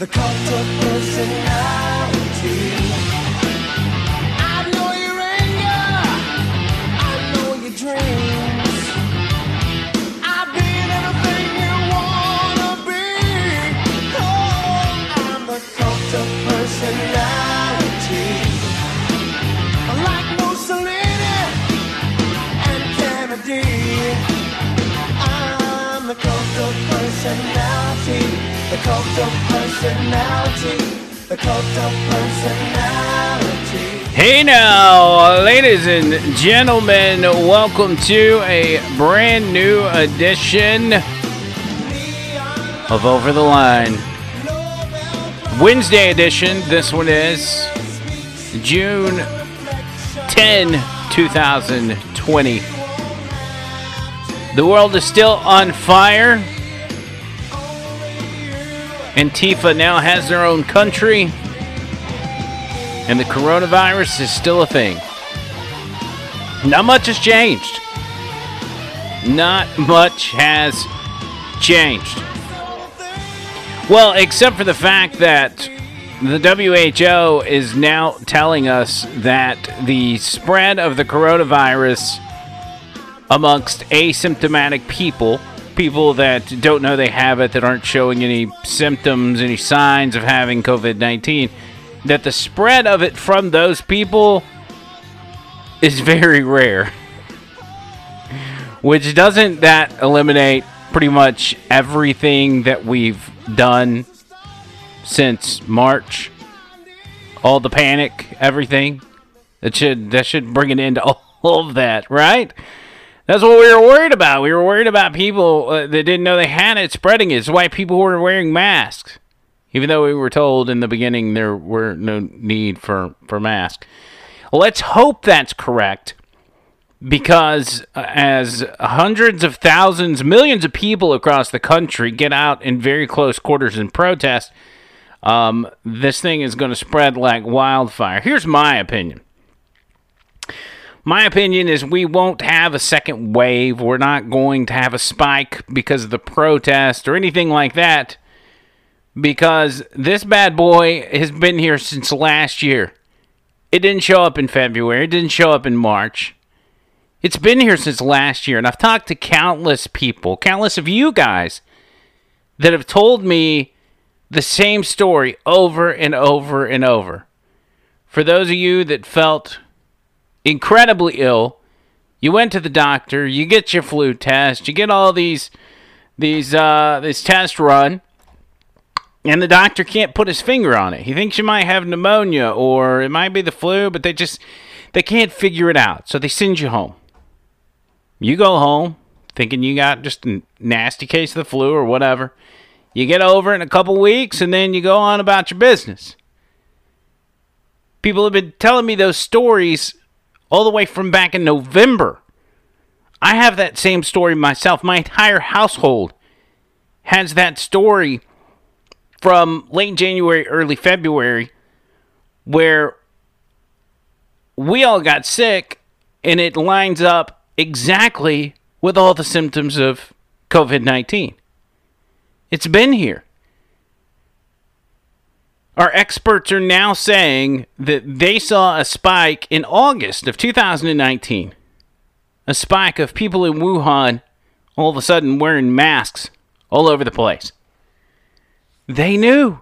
The cult of personality. I know your anger, I know your dreams. I've been everything you wanna be. Oh, I'm the cult of personality. Like Mussolini and Kennedy. Hey now, ladies and gentlemen, welcome to a brand new edition of Over the Line. Wednesday edition, this one is June 10, 2020. The world is still on fire. Antifa now has their own country. And the coronavirus is still a thing. Not much has changed. Not much has changed. Well, except for the fact that the WHO is now telling us that the spread of the coronavirus amongst asymptomatic people, people that don't know they have it, that aren't showing any symptoms, any signs of having COVID 19, that the spread of it from those people is very rare. Which doesn't that eliminate pretty much everything that we've done since March? All the panic, everything. That should that should bring an end to all of that, right? That's what we were worried about. We were worried about people uh, that didn't know they had it spreading it. It's why people were wearing masks, even though we were told in the beginning there were no need for for masks. Let's hope that's correct, because uh, as hundreds of thousands, millions of people across the country get out in very close quarters and protest, um, this thing is going to spread like wildfire. Here's my opinion. My opinion is we won't have a second wave. We're not going to have a spike because of the protest or anything like that. Because this bad boy has been here since last year. It didn't show up in February, it didn't show up in March. It's been here since last year, and I've talked to countless people, countless of you guys, that have told me the same story over and over and over. For those of you that felt incredibly ill. You went to the doctor. You get your flu test. You get all these these uh, this test run, and the doctor can't put his finger on it. He thinks you might have pneumonia or it might be the flu, but they just they can't figure it out. So they send you home. You go home thinking you got just a nasty case of the flu or whatever. You get over in a couple weeks, and then you go on about your business. People have been telling me those stories all the way from back in November. I have that same story myself. My entire household has that story from late January, early February, where we all got sick and it lines up exactly with all the symptoms of COVID 19. It's been here. Our experts are now saying that they saw a spike in August of 2019. A spike of people in Wuhan all of a sudden wearing masks all over the place. They knew.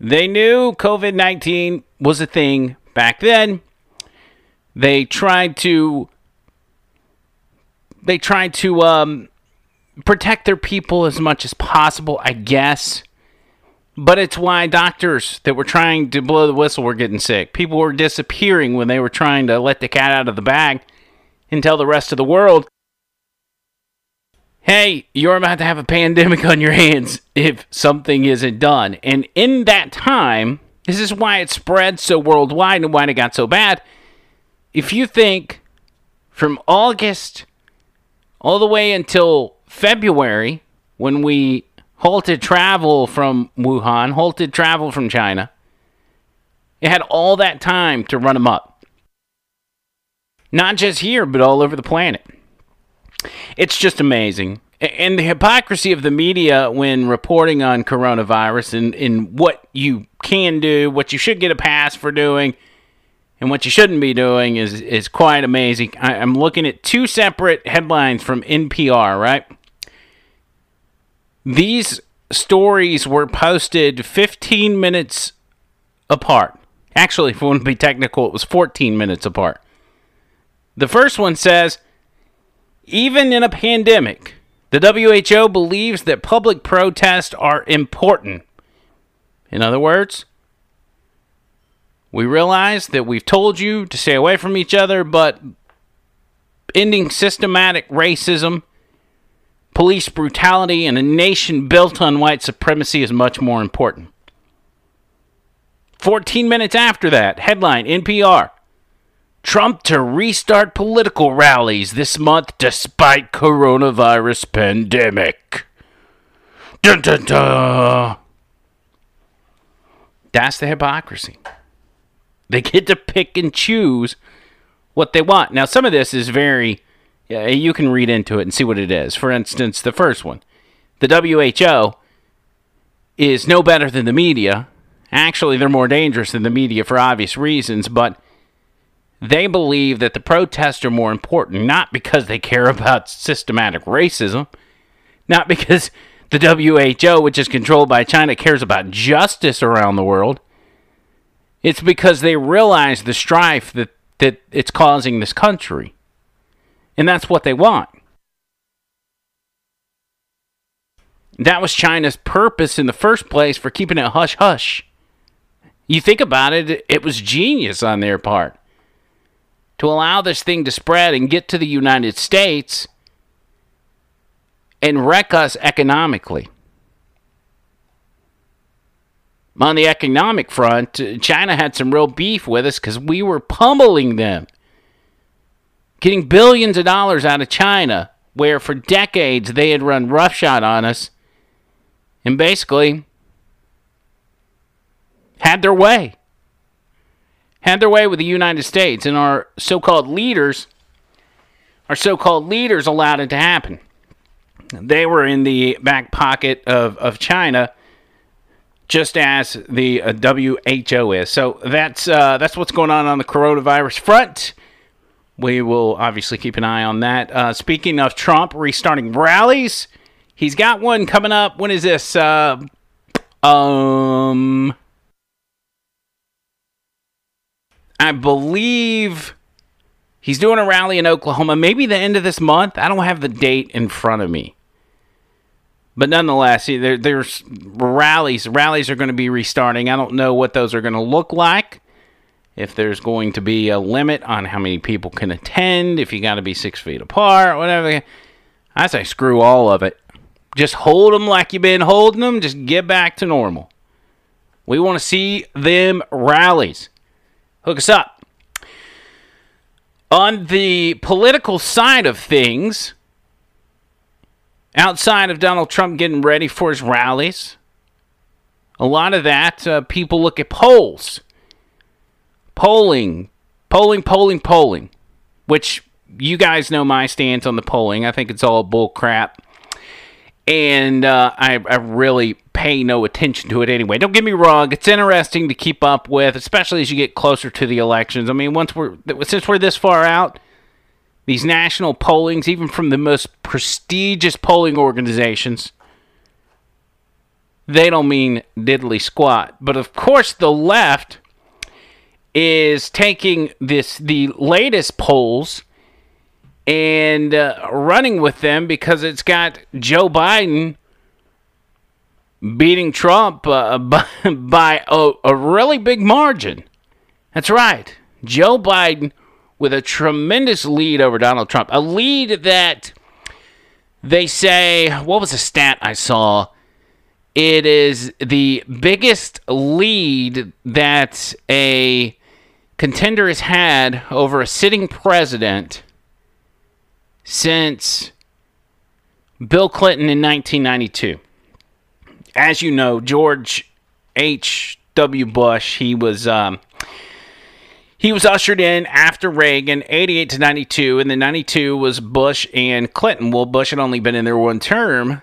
They knew COVID 19 was a thing back then. They tried to they tried to um, protect their people as much as possible, I guess. But it's why doctors that were trying to blow the whistle were getting sick. People were disappearing when they were trying to let the cat out of the bag and tell the rest of the world, hey, you're about to have a pandemic on your hands if something isn't done. And in that time, this is why it spread so worldwide and why it got so bad. If you think from August all the way until February, when we halted travel from Wuhan, halted travel from China, it had all that time to run them up. Not just here, but all over the planet. It's just amazing. And the hypocrisy of the media when reporting on coronavirus and, and what you can do, what you should get a pass for doing, and what you shouldn't be doing is, is quite amazing. I, I'm looking at two separate headlines from NPR, right? These stories were posted 15 minutes apart. Actually, if we want to be technical, it was 14 minutes apart. The first one says, even in a pandemic, the WHO believes that public protests are important. In other words, we realize that we've told you to stay away from each other, but ending systematic racism, police brutality, and a nation built on white supremacy is much more important. 14 minutes after that, headline NPR Trump to restart political rallies this month despite coronavirus pandemic. Dun, dun, dun. That's the hypocrisy. They get to pick and choose what they want. Now, some of this is very, yeah, you can read into it and see what it is. For instance, the first one the WHO is no better than the media. Actually, they're more dangerous than the media for obvious reasons, but they believe that the protests are more important, not because they care about systematic racism, not because the WHO, which is controlled by China, cares about justice around the world. It's because they realize the strife that, that it's causing this country. And that's what they want. That was China's purpose in the first place for keeping it hush hush. You think about it, it was genius on their part to allow this thing to spread and get to the United States and wreck us economically. On the economic front, China had some real beef with us because we were pummeling them, getting billions of dollars out of China, where for decades they had run roughshod on us and basically had their way had their way with the United States, and our so called leaders, our so called leaders allowed it to happen. They were in the back pocket of, of China, just as the uh, WHO is. So that's uh, that's what's going on on the coronavirus front. We will obviously keep an eye on that. Uh, speaking of Trump restarting rallies, he's got one coming up. When is this? Uh, um, I believe he's doing a rally in Oklahoma, maybe the end of this month. I don't have the date in front of me. But nonetheless, there, there's rallies. Rallies are going to be restarting. I don't know what those are going to look like. If there's going to be a limit on how many people can attend, if you got to be six feet apart, whatever. I say screw all of it. Just hold them like you've been holding them. Just get back to normal. We want to see them rallies. Hook us up. On the political side of things, outside of Donald Trump getting ready for his rallies, a lot of that, uh, people look at polls. Polling, polling, polling, polling, which you guys know my stance on the polling. I think it's all bull crap. and uh, I, I really pay no attention to it anyway. Don't get me wrong; it's interesting to keep up with, especially as you get closer to the elections. I mean, once we're since we're this far out, these national pollings, even from the most prestigious polling organizations, they don't mean diddly squat. But of course, the left is taking this the latest polls and uh, running with them because it's got Joe Biden beating Trump uh, by, by a, a really big margin. That's right. Joe Biden with a tremendous lead over Donald Trump. A lead that they say, what was the stat I saw? It is the biggest lead that a contender has had over a sitting president since Bill Clinton in 1992. As you know, George H.W. Bush, he was um, he was ushered in after Reagan, 88 to 92, and then 92 was Bush and Clinton. Well, Bush had only been in there one term,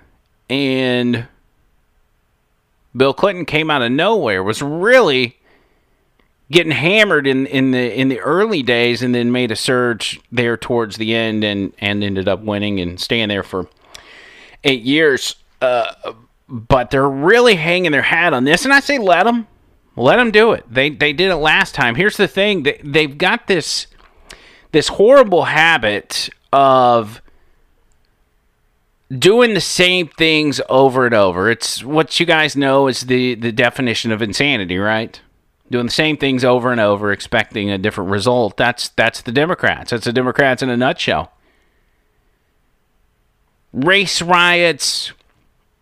and Bill Clinton came out of nowhere. Was really getting hammered in, in the in the early days, and then made a surge there towards the end, and and ended up winning and staying there for eight years. Uh, but they're really hanging their hat on this, and I say let them, let them do it. They they did it last time. Here's the thing: they they've got this this horrible habit of doing the same things over and over. It's what you guys know is the the definition of insanity, right? Doing the same things over and over, expecting a different result. That's that's the Democrats. That's the Democrats in a nutshell. Race riots,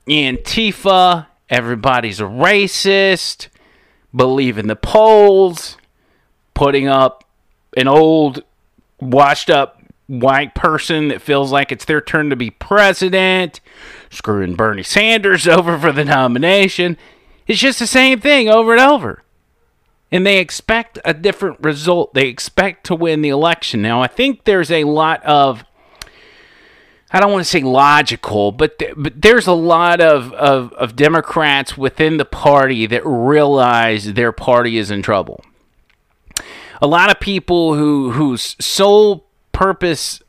Antifa, everybody's a racist, believe in the polls, putting up an old, washed up white person that feels like it's their turn to be president, screwing Bernie Sanders over for the nomination. It's just the same thing over and over. And they expect a different result. They expect to win the election. Now, I think there's a lot of I don't want to say logical, but th- but there's a lot of, of, of Democrats within the party that realize their party is in trouble. A lot of people who whose sole purpose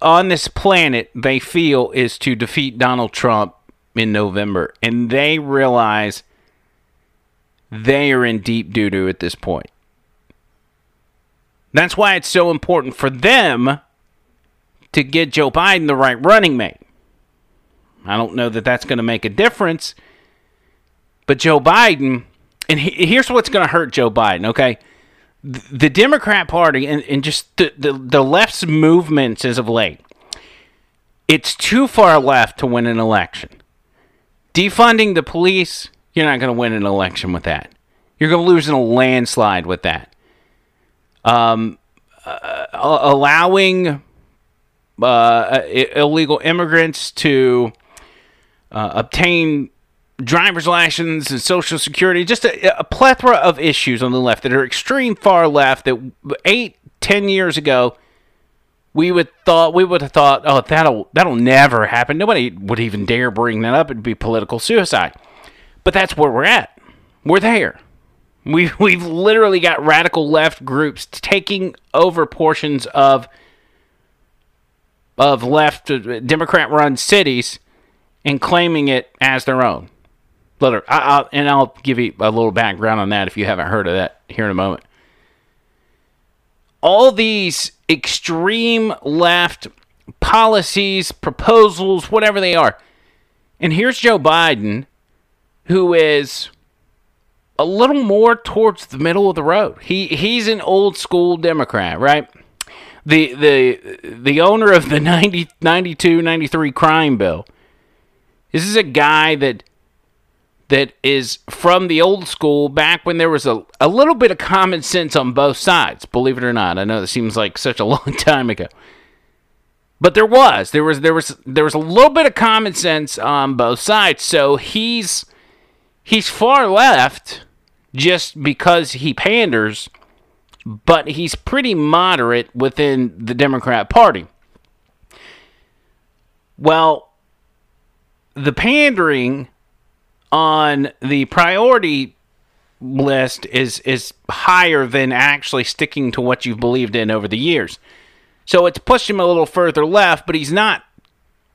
on this planet they feel is to defeat Donald Trump in November, and they realize they are in deep doo doo at this point. That's why it's so important for them to get Joe Biden the right running mate. I don't know that that's going to make a difference, but Joe Biden, and he, here's what's going to hurt Joe Biden, okay? The, the Democrat Party and, and just the, the, the left's movements as of late, it's too far left to win an election. Defunding the police, you're not going to win an election with that. You're going to lose in a landslide with that. Um, uh, allowing uh, illegal immigrants to uh, obtain driver's license and social security just a, a, plethora of issues on the left that are extreme far left that eight ten years ago we would thought we would have thought oh that'll that'll never happen nobody would even dare bring that up it'd be political suicide but that's where we're at we're there we we've literally got radical left groups taking over portions of of left uh, Democrat run cities and claiming it as their own. Literally, I, and I'll give you a little background on that if you haven't heard of that here in a moment. All these extreme left policies, proposals, whatever they are. And here's Joe Biden, who is a little more towards the middle of the road. He he's an old school Democrat, right? the the the owner of the 90, 92, 93 crime bill. This is a guy that that is from the old school back when there was a, a little bit of common sense on both sides, believe it or not. I know that seems like such a long time ago. But there was. There was there was there was a little bit of common sense on both sides. So he's he's far left just because he panders but he's pretty moderate within the Democrat Party. Well, the pandering on the priority list is is higher than actually sticking to what you've believed in over the years. So it's pushed him a little further left, but he's not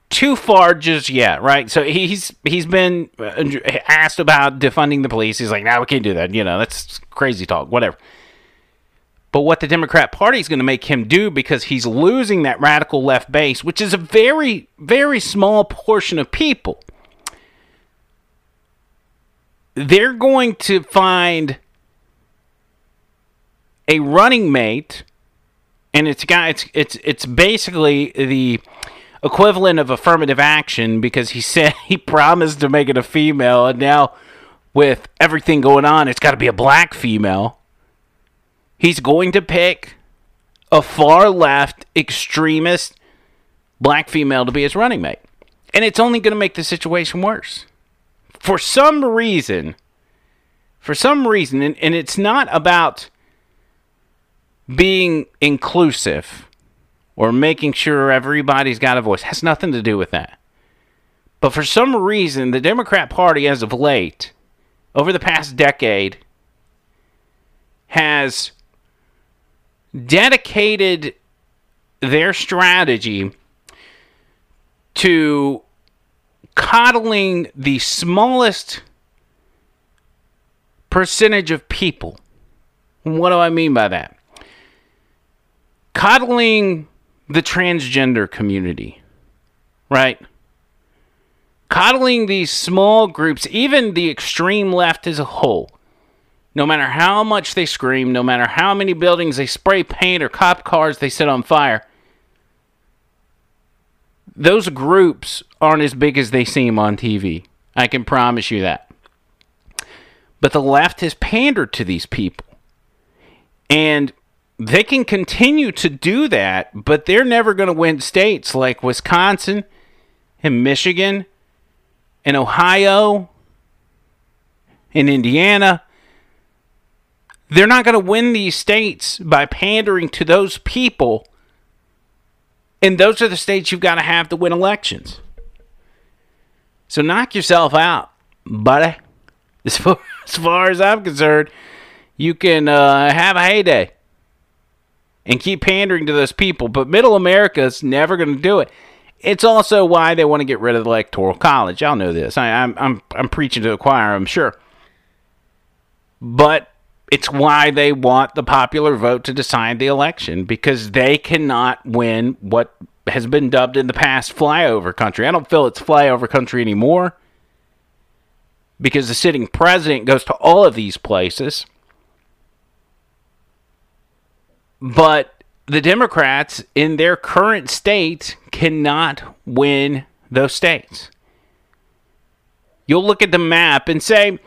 too far just yet, right? So he's he's been uh, asked about defunding the police. He's like, "No, we can't do that. You know, that's crazy talk. Whatever." But what the Democrat Party is going to make him do because he's losing that radical left base, which is a very, very small portion of people, they're going to find a running mate, and it's got it's it's it's basically the equivalent of affirmative action because he said he promised to make it a female, and now with everything going on, it's got to be a black female. He's going to pick a far left extremist black female to be his running mate. And it's only going to make the situation worse. For some reason, for some reason, and, and it's not about being inclusive or making sure everybody's got a voice. Has nothing to do with that. But for some reason, the Democrat Party, as of late, over the past decade, has dedicated their strategy to coddling the smallest percentage of people. What do I mean by that? Coddling the transgender community, right? Coddling these small groups, even the extreme left as a whole. No matter how much they scream, no matter how many buildings they spray paint or cop cars they set on fire, those groups aren't as big as they seem on TV. I can promise you that. But the left has pandered to these people. And they can continue to do that, but they're never going to win states like Wisconsin and Michigan and Ohio and Indiana. They're not going to win these states by pandering to those people. And those are the states you've got to have to win elections. So knock yourself out, buddy. As far as, far as I'm concerned, you can uh, have a heyday and keep pandering to those people. But middle America is never going to do it. It's also why they want to get rid of the electoral college. Y'all know this. I, am I'm, I'm I'm preaching to the choir. I'm sure. But it's why they want the popular vote to decide the election because they cannot win what has been dubbed in the past flyover country. I don't feel it's flyover country anymore because the sitting president goes to all of these places but the Democrats in their current state cannot win those states. You'll look at the map and say,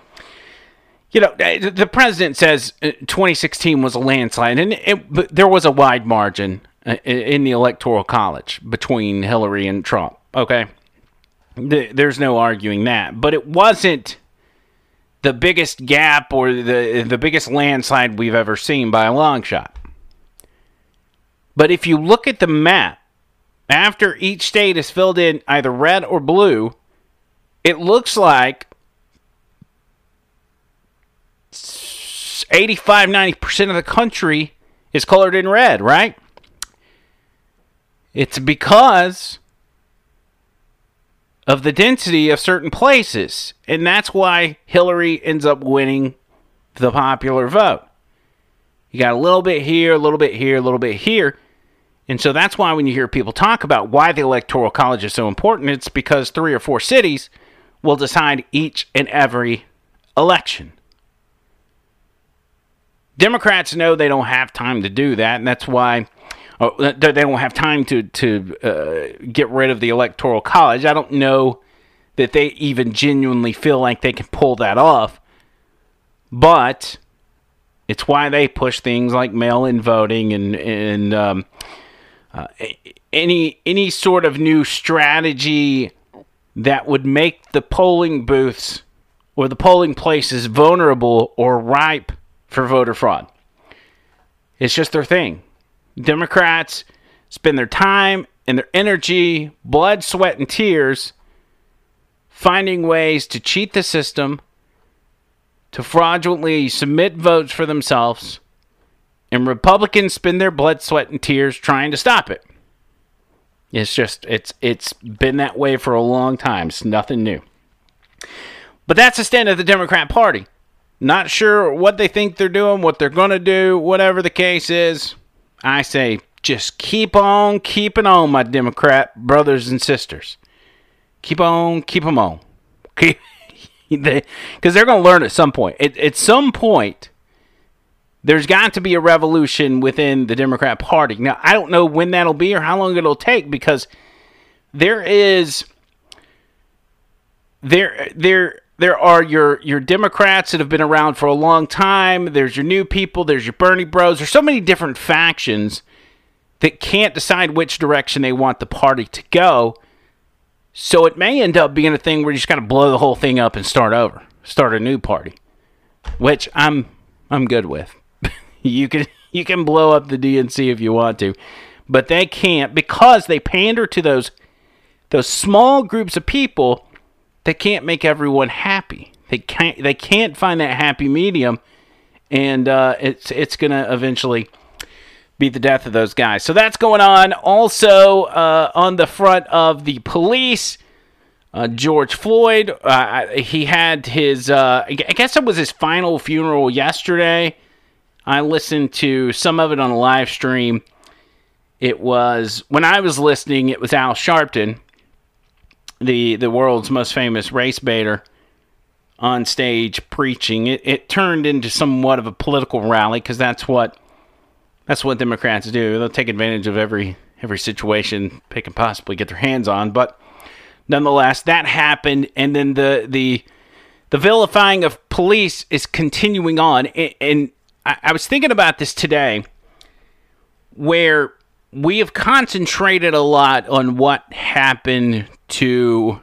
you know, the president says uh, 2016 was a landslide, and it, there was a wide margin uh, in the electoral college between Hillary and Trump. Okay, there's no arguing that, but it wasn't the biggest gap or the the biggest landslide we've ever seen by a long shot. But if you look at the map, after each state is filled in either red or blue, it looks like 85 90% of the country is colored in red, right? It's because of the density of certain places. And that's why Hillary ends up winning the popular vote. You got a little bit here, a little bit here, a little bit here. And so that's why when you hear people talk about why the Electoral College is so important, it's because three or four cities will decide each and every election. Democrats know they don't have time to do that, and that's why oh, they don't have time to to uh, get rid of the Electoral College. I don't know that they even genuinely feel like they can pull that off, but it's why they push things like mail-in voting and and um, uh, any any sort of new strategy that would make the polling booths or the polling places vulnerable or ripe for voter fraud. It's just their thing. Democrats spend their time and their energy, blood, sweat, and tears finding ways to cheat the system, to fraudulently submit votes for themselves, and Republicans spend their blood, sweat, and tears trying to stop it. It's just it's it's been that way for a long time. It's nothing new. But that's the stand of the Democrat Party. Not sure what they think they're doing, what they're going to do, whatever the case is. I say just keep on keeping on, my Democrat brothers and sisters. Keep on, keep them on. Because they, they're going to learn at some point. At, at some point, there's got to be a revolution within the Democrat Party. Now, I don't know when that'll be or how long it'll take because there is there there there are your your Democrats that have been around for a long time. There's your new people. There's your Bernie Bros. There's so many different factions that can't decide which direction they want the party to go. So it may end up being a thing where you just got to blow the whole thing up and start over, start a new party, which I'm I'm good with. you can you can blow up the DNC if you want to, but they can't because they pander to those those small groups of people they can't make everyone happy. They can't they can't find that happy medium, and uh, it's it's gonna eventually be the death of those guys. So that's going on. Also uh, on the front of the police. Uh, George Floyd, uh, he had his, uh, I guess it was his final funeral yesterday. I listened to some of it on a live stream. It was, when I was listening, it was Al Sharpton, the the world's most famous race baiter on stage preaching. It it turned into somewhat of a political rally because that's what that's what Democrats do. They'll take advantage of every every situation they can possibly get their hands on. But nonetheless, that happened, and then the the the vilifying of police is continuing on. And, I, I was thinking about this today, where we have concentrated a lot on what happened to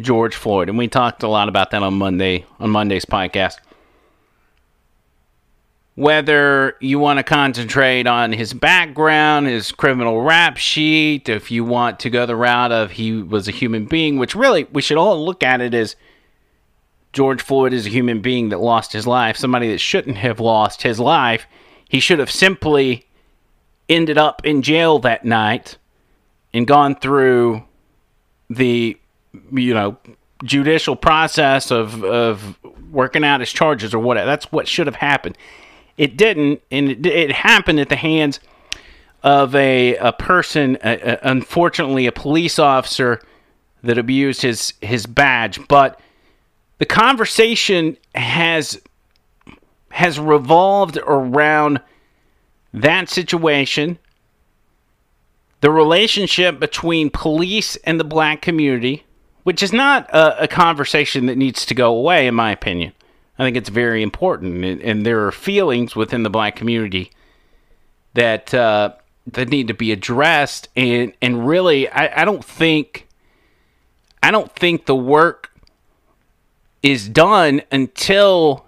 George Floyd, and we talked a lot about that on Monday on Monday's podcast. Whether you want to concentrate on his background, his criminal rap sheet, if you want to go the route of he was a human being, which really we should all look at it as George Floyd is a human being that lost his life, somebody that shouldn't have lost his life. He should have simply ended up in jail that night and gone through the you know judicial process of of working out his charges or whatever. That's what should have happened. It didn't, and it, it happened at the hands of a a person, a, a, unfortunately, a police officer that abused his his badge. But the conversation has has revolved around that situation, the relationship between police and the black community, which is not a, a, conversation that needs to go away, in my opinion. I think it's very important, and, and there are feelings within the black community that uh, that need to be addressed. And and really, I, I don't think I don't think the work is done until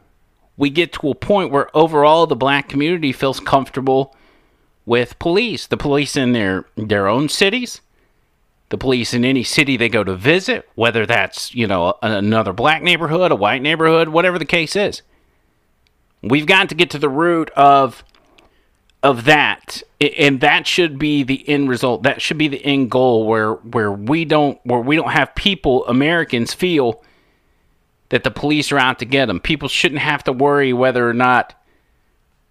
we get to a point where overall the black community feels comfortable with police. The police in their their own cities, the police in any city they go to visit, whether that's, you know, another black neighborhood, a white neighborhood, whatever the case is. We've got to get to the root of of that and that should be the end result that should be the end goal where where we don't where we don't have people americans feel that the police are out to get them. People shouldn't have to worry whether or not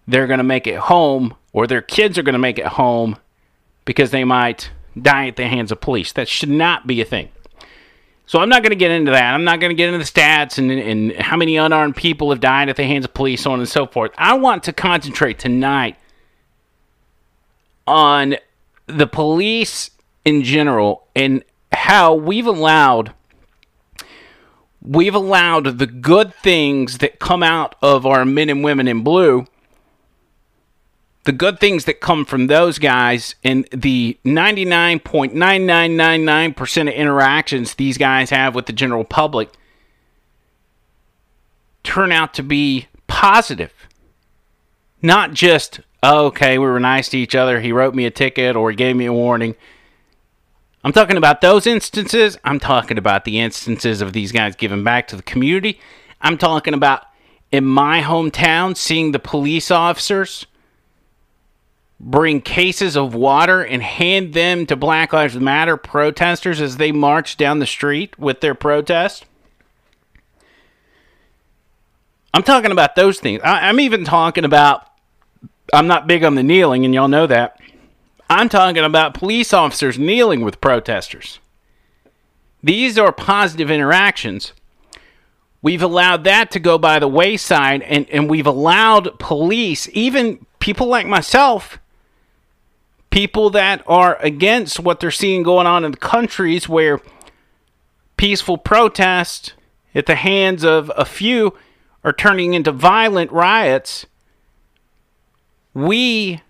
they're going to make it home or their kids are going to make it home because they might die at the hands of police. That should not be a thing. So I'm not going to get into that. I'm not going to get into the stats and, and how many unarmed people have died at the hands of police, so on and so forth. I want to concentrate tonight on the police in general and how we've allowed we've allowed the good things that come out of our men and women in blue, the good things that come from those guys, and the 99.9999% of interactions these guys have with the general public turn out to be positive. Not just, oh, okay, we were nice to each other, he wrote me a ticket or he gave me a warning. I'm talking about those instances. I'm talking about the instances of these guys giving back to the community. I'm talking about in my hometown seeing the police officers bring cases of water and hand them to Black Lives Matter protesters as they march down the street with their protest. I'm talking about those things. I, am even talking about. I'm not big on the kneeling, and y'all know that. I'm talking about police officers kneeling with protesters. These are positive interactions. We've allowed that to go by the wayside, and, and we've allowed police, even people like myself, people that are against what they're seeing going on in the countries where peaceful protest at the hands of a few are turning into violent riots, we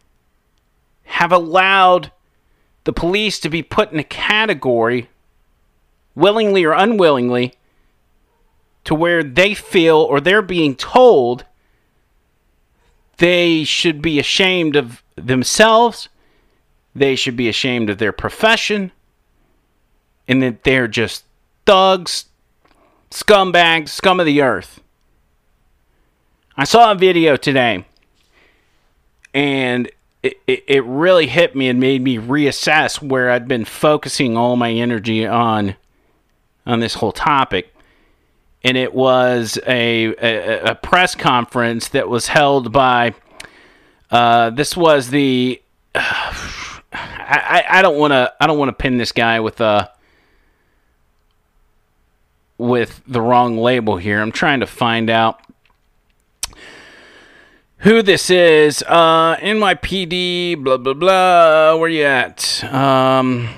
have allowed the police to be put in a category, willingly or unwillingly, to where they feel or they're being told they should be ashamed of themselves, they should be ashamed of their profession, and that they're just thugs, scumbags, scum of the earth. I saw a video today, and it, it, really hit me and made me reassess where I'd been focusing all my energy on on this whole topic. And it was a, a, a press conference that was held by uh, this was the uh, I, I don't want to I don't want to pin this guy with uh with the wrong label here. I'm trying to find out who this is. Uh, NYPD, blah, blah, blah. Where you at? Um,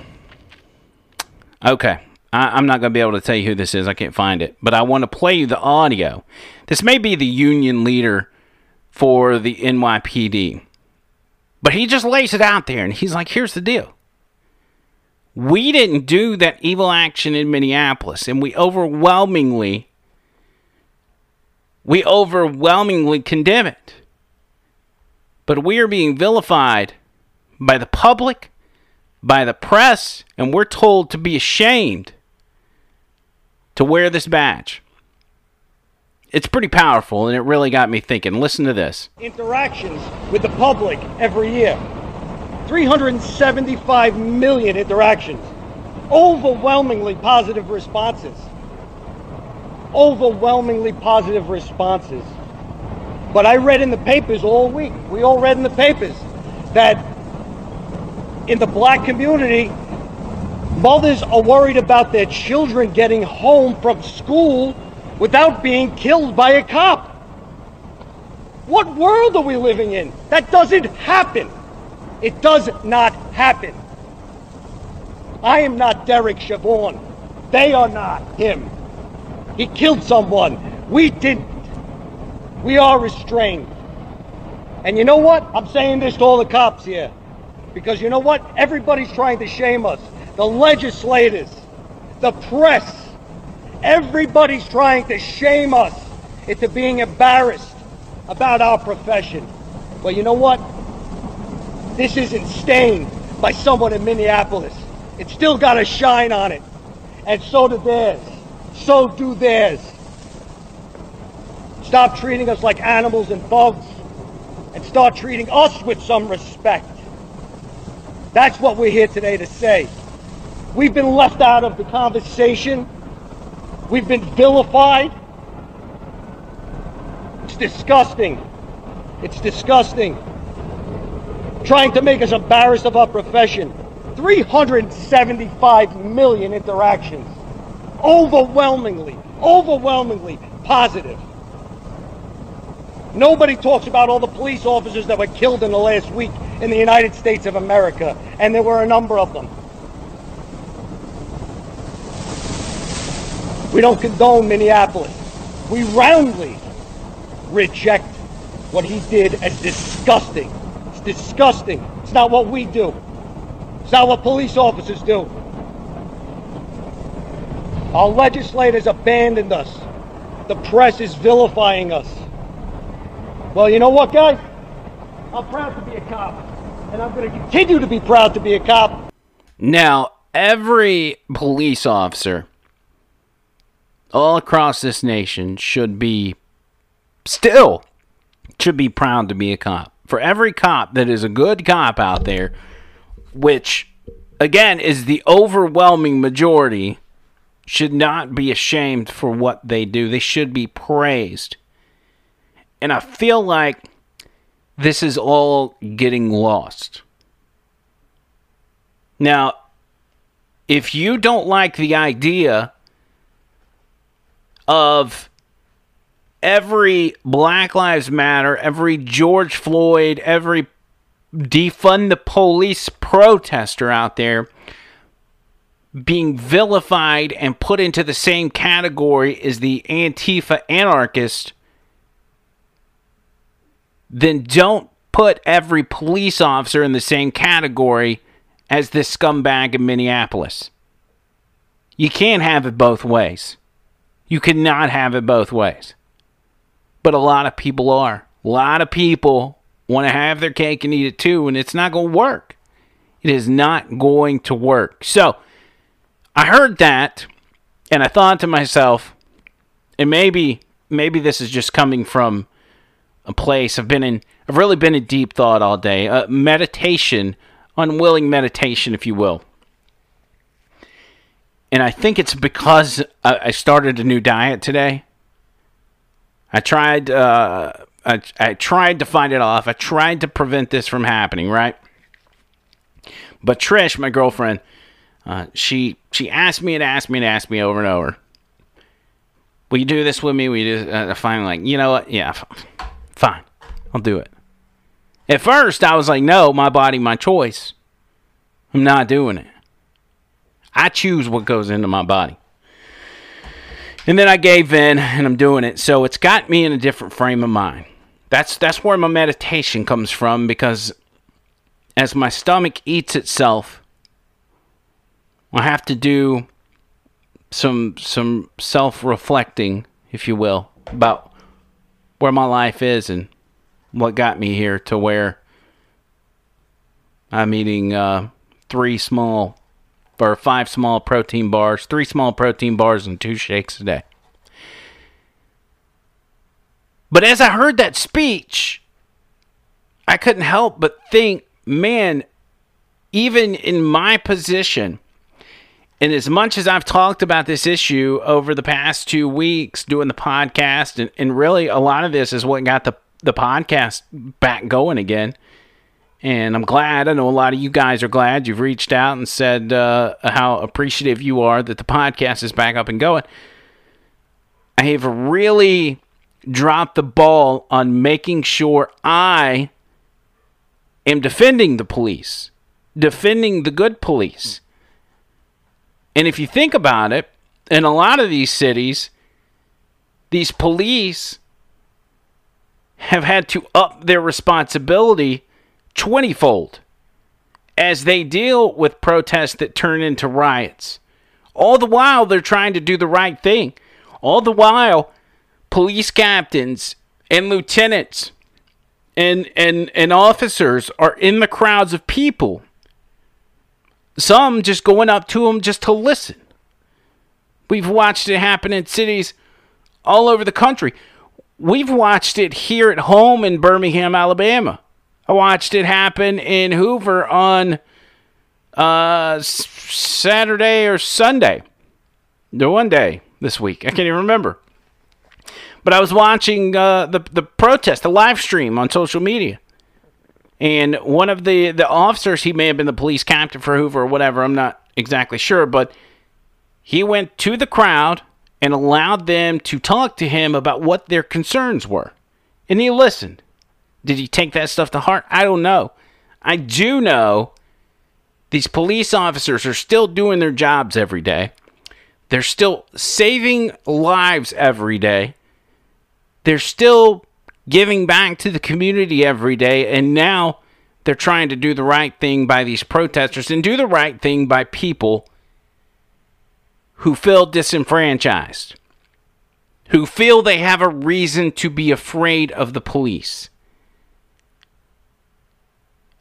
okay. I, am not going to be able to tell you who this is. I can't find it. But I want to play you the audio. This may be the union leader for the NYPD. But he just lays it out there and he's like, here's the deal. We didn't do that evil action in Minneapolis, and we overwhelmingly we overwhelmingly condemn it. But we are being vilified by the public, by the press, and we're told to be ashamed to wear this badge. It's pretty powerful, and it really got me thinking. Listen to this interactions with the public every year 375 million interactions, overwhelmingly positive responses. Overwhelmingly positive responses. But I read in the papers all week, we all read in the papers, that in the black community, mothers are worried about their children getting home from school without being killed by a cop. What world are we living in? That doesn't happen. It does not happen. I am not Derek Chauvin. They are not him. He killed someone. We didn't. We are restrained. And you know what? I'm saying this to all the cops here. Because you know what? Everybody's trying to shame us. The legislators, the press, everybody's trying to shame us into being embarrassed about our profession. Well, you know what? This isn't stained by someone in Minneapolis. It's still got a shine on it. And so do theirs. So do theirs. Stop treating us like animals and bugs and start treating us with some respect. That's what we're here today to say. We've been left out of the conversation. We've been vilified. It's disgusting. It's disgusting. Trying to make us embarrassed of our profession. 375 million interactions. Overwhelmingly, overwhelmingly positive. Nobody talks about all the police officers that were killed in the last week in the United States of America, and there were a number of them. We don't condone Minneapolis. We roundly reject what he did as disgusting. It's disgusting. It's not what we do. It's not what police officers do. Our legislators abandoned us. The press is vilifying us. Well, you know what, guys? I'm proud to be a cop, and I'm going to continue to be proud to be a cop. Now, every police officer all across this nation should be still should be proud to be a cop. For every cop that is a good cop out there, which again is the overwhelming majority, should not be ashamed for what they do. They should be praised. And I feel like this is all getting lost. Now, if you don't like the idea of every Black Lives Matter, every George Floyd, every defund the police protester out there being vilified and put into the same category as the Antifa anarchist, then don't put every police officer in the same category as this scumbag in Minneapolis. You can't have it both ways. You cannot have it both ways. But a lot of people are. A lot of people want to have their cake and eat it too, and it's not going to work. It is not going to work. So, I heard that, and I thought to myself, and maybe maybe this is just coming from a place I've been in. I've really been in deep thought all day. Uh, meditation, unwilling meditation, if you will. And I think it's because I I started a new diet today. I tried. Uh, I, I tried to find it off. I tried to prevent this from happening. Right. But Trish, my girlfriend, uh, she she asked me and asked me and asked me over and over. Will you do this with me? You do? Uh, finally, like you know what? Yeah, fine. I'll do it. At first, I was like, no, my body, my choice. I'm not doing it. I choose what goes into my body. And then I gave in and I'm doing it. So it's got me in a different frame of mind. That's that's where my meditation comes from because as my stomach eats itself, I have to do some some self-reflecting, if you will, about where my life is and what got me here to where I'm eating uh, three small or five small protein bars, three small protein bars, and two shakes a day. But as I heard that speech, I couldn't help but think, man, even in my position, and as much as I've talked about this issue over the past two weeks doing the podcast, and, and really a lot of this is what got the, the podcast back going again. And I'm glad. I know a lot of you guys are glad you've reached out and said uh, how appreciative you are that the podcast is back up and going. I have really dropped the ball on making sure I am defending the police, defending the good police. And if you think about it, in a lot of these cities, these police have had to up their responsibility 20 fold as they deal with protests that turn into riots. All the while, they're trying to do the right thing. All the while, police captains and lieutenants and, and, and officers are in the crowds of people. Some just going up to them just to listen. We've watched it happen in cities all over the country. We've watched it here at home in Birmingham, Alabama. I watched it happen in Hoover on uh, Saturday or Sunday. The one day this week. I can't even remember. But I was watching uh, the the protest, the live stream on social media, and one of the the officers, he may have been the police captain for Hoover or whatever. I'm not exactly sure, but he went to the crowd and allowed them to talk to him about what their concerns were, and he listened. Did he take that stuff to heart? I don't know. I do know these police officers are still doing their jobs every day. They're still saving lives every day. They're still giving back to the community every day. And now they're trying to do the right thing by these protesters and do the right thing by people who feel disenfranchised, who feel they have a reason to be afraid of the police.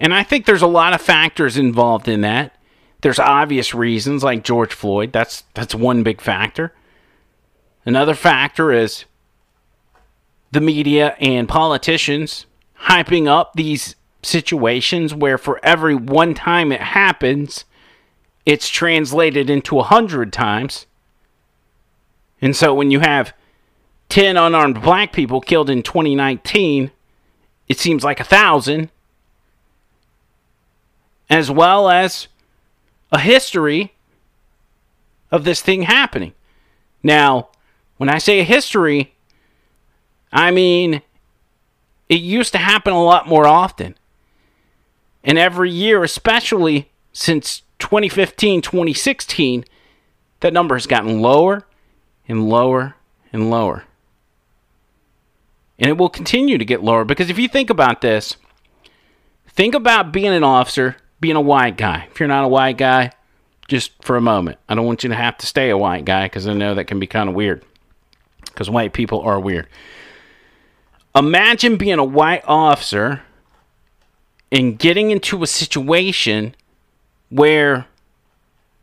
And I think there's a lot of factors involved in that. There's obvious reasons like George Floyd. That's that's one big factor. Another factor is the media and politicians hyping up these situations where for every one time it happens, it's translated into a hundred times. And so when you have 10 unarmed black people killed in 2019, it seems like a thousand, as well as a history of this thing happening. Now, when I say a history, I mean it used to happen a lot more often. And every year, especially since 2015, 2016, that number has gotten lower and lower and lower. And it will continue to get lower because if you think about this, think about being an officer, being a white guy. If you're not a white guy, just for a moment. I don't want you to have to stay a white guy because I know that can be kind of weird. Because white people are weird. Imagine being a white officer and getting into a situation where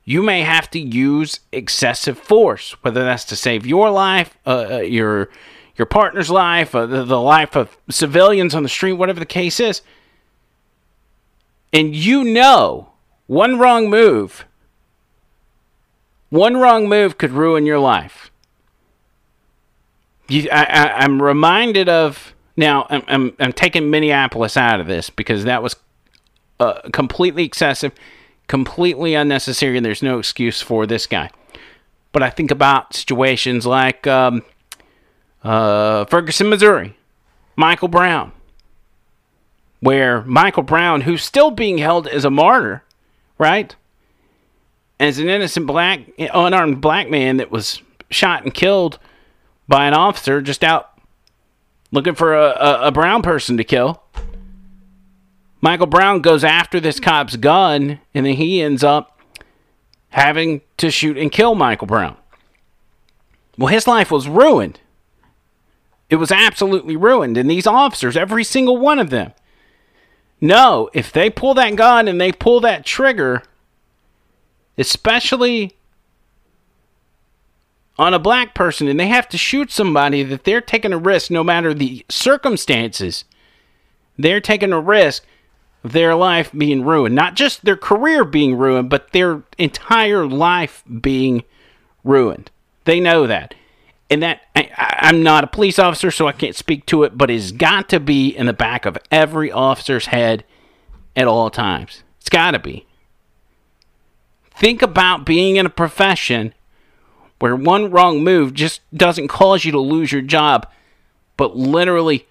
you may have to use excessive force, whether that's to save your life, uh, uh, your your partner's life, uh, the, the life of civilians on the street, whatever the case is. And you know, one wrong move, one wrong move could ruin your life. You, I, I'm reminded of now. I'm, I'm, I'm taking Minneapolis out of this because that was uh, completely excessive, completely unnecessary, and there's no excuse for this guy. But I think about situations like um, uh, Ferguson, Missouri, Michael Brown, where Michael Brown, who's still being held as a martyr, right? As an innocent black, unarmed black man that was shot and killed by an officer just out looking for a, a, a brown person to kill. Michael Brown goes after this cop's gun, and then he ends up having to shoot and kill Michael Brown. Well, his life was ruined. It was absolutely ruined. And these officers, every single one of them, know if they pull that gun and they pull that trigger, especially on a black person, and they have to shoot somebody, that they're taking a risk no matter the circumstances. They're taking a risk of their life being ruined. Not just their career being ruined, but their entire life being ruined. They know that and that I, I'm not a police officer, so I can't speak to it, but it's got to be in the back of every officer's head at all times. It's got to be. Think about being in a profession where one wrong move just doesn't cause you to lose your job, but literally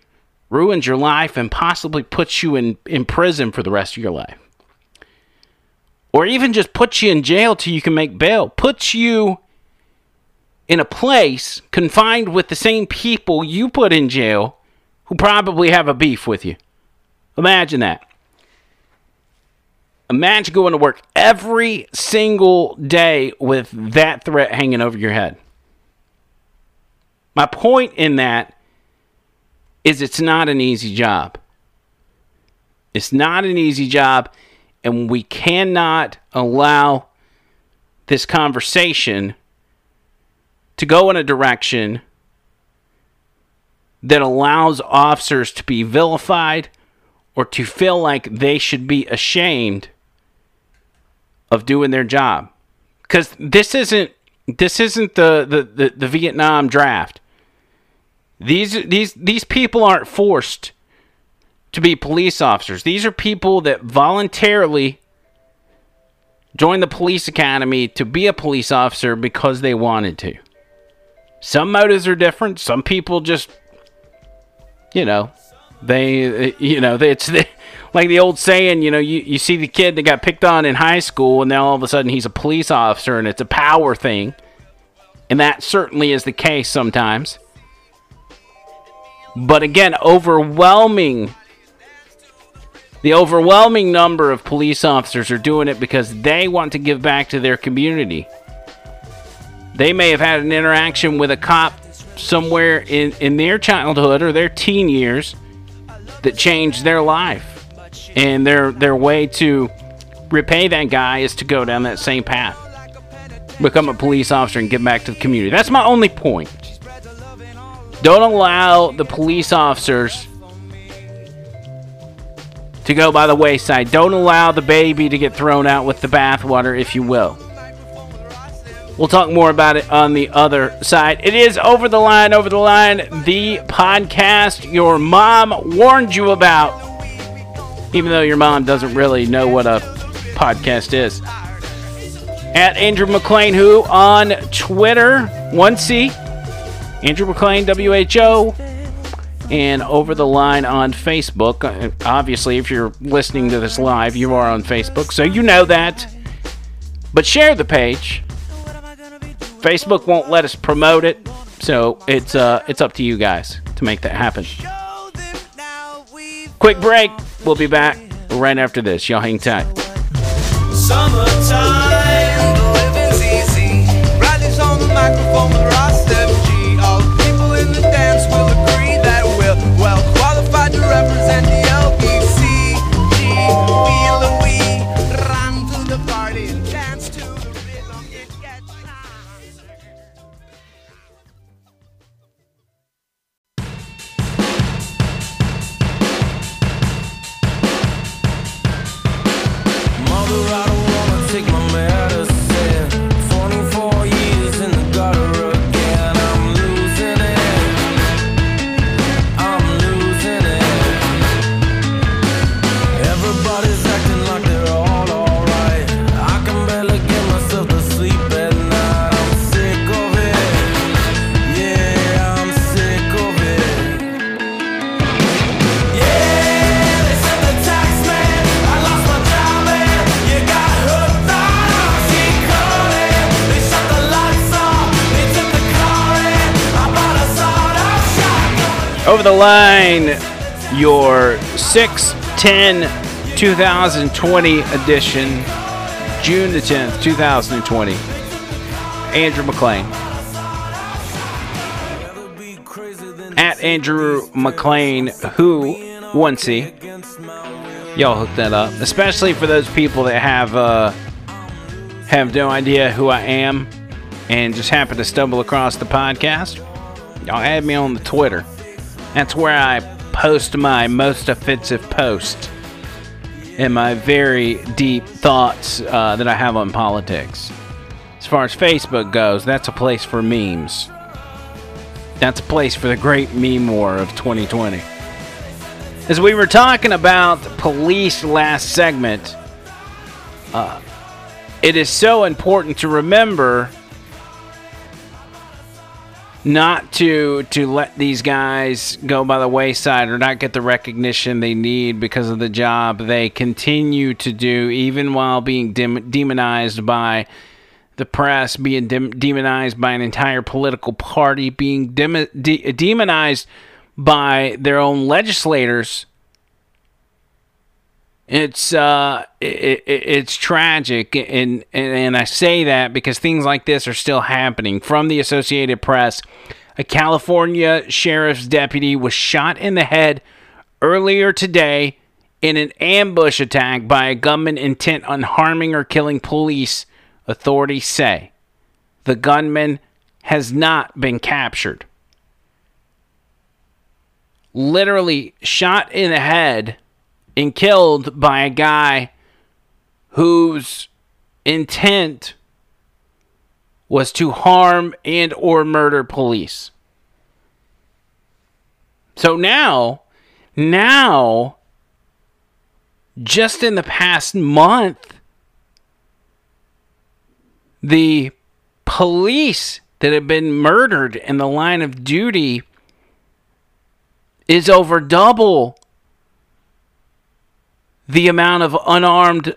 ruins your life and possibly puts you in, in prison for the rest of your life. Or even just puts you in jail till you can make bail. Puts you in a place confined with the same people you put in jail who probably have a beef with you. Imagine that. Imagine going to work every single day with that threat hanging over your head. My point in that is it's not an easy job. It's not an easy job, and we cannot allow this conversation to go in a direction that allows officers to be vilified or to feel like they should be ashamed of doing their job because this isn't this isn't the, the, the, the Vietnam draft. These these these people aren't forced to be police officers. These are people that voluntarily joined the police academy to be a police officer because they wanted to. Some motives are different. Some people just, you know, they, you know, it's like the old saying, you know, you, you see the kid that got picked on in high school and now all of a sudden he's a police officer and it's a power thing. And that certainly is the case sometimes. But again, overwhelming the overwhelming number of police officers are doing it because they want to give back to their community. They may have had an interaction with a cop somewhere in, in their childhood or their teen years that changed their life and their their way to repay that guy is to go down that same path. Become a police officer and give back to the community. That's my only point. Don't allow the police officers to go by the wayside. Don't allow the baby to get thrown out with the bathwater, if you will. We'll talk more about it on the other side. It is Over the Line, Over the Line, the podcast your mom warned you about. Even though your mom doesn't really know what a podcast is. At Andrew McLean, who on Twitter, 1C, Andrew McLean, WHO, and Over the Line on Facebook. Uh, Obviously, if you're listening to this live, you are on Facebook, so you know that. But share the page. Facebook won't let us promote it, so it's uh it's up to you guys to make that happen. Quick break. We'll be back right after this. Y'all hang tight. Summertime, Over the line, your 6 10 2020 edition, June the 10th, 2020. Andrew McLean. At Andrew McLean, who, 1C. Y'all hook that up. Especially for those people that have uh, have no idea who I am and just happen to stumble across the podcast. Y'all add me on the Twitter. That's where I post my most offensive post and my very deep thoughts uh, that I have on politics. As far as Facebook goes, that's a place for memes. That's a place for the great meme war of 2020. As we were talking about police last segment, uh, it is so important to remember not to to let these guys go by the wayside or not get the recognition they need because of the job they continue to do even while being dem- demonized by the press being dem- demonized by an entire political party being dem- de- demonized by their own legislators it's uh it, it, it's tragic and, and and I say that because things like this are still happening. From the Associated Press a California sheriff's deputy was shot in the head earlier today in an ambush attack by a gunman intent on harming or killing police authorities say. The gunman has not been captured. Literally shot in the head and killed by a guy whose intent was to harm and or murder police. So now, now just in the past month the police that have been murdered in the line of duty is over double the amount of unarmed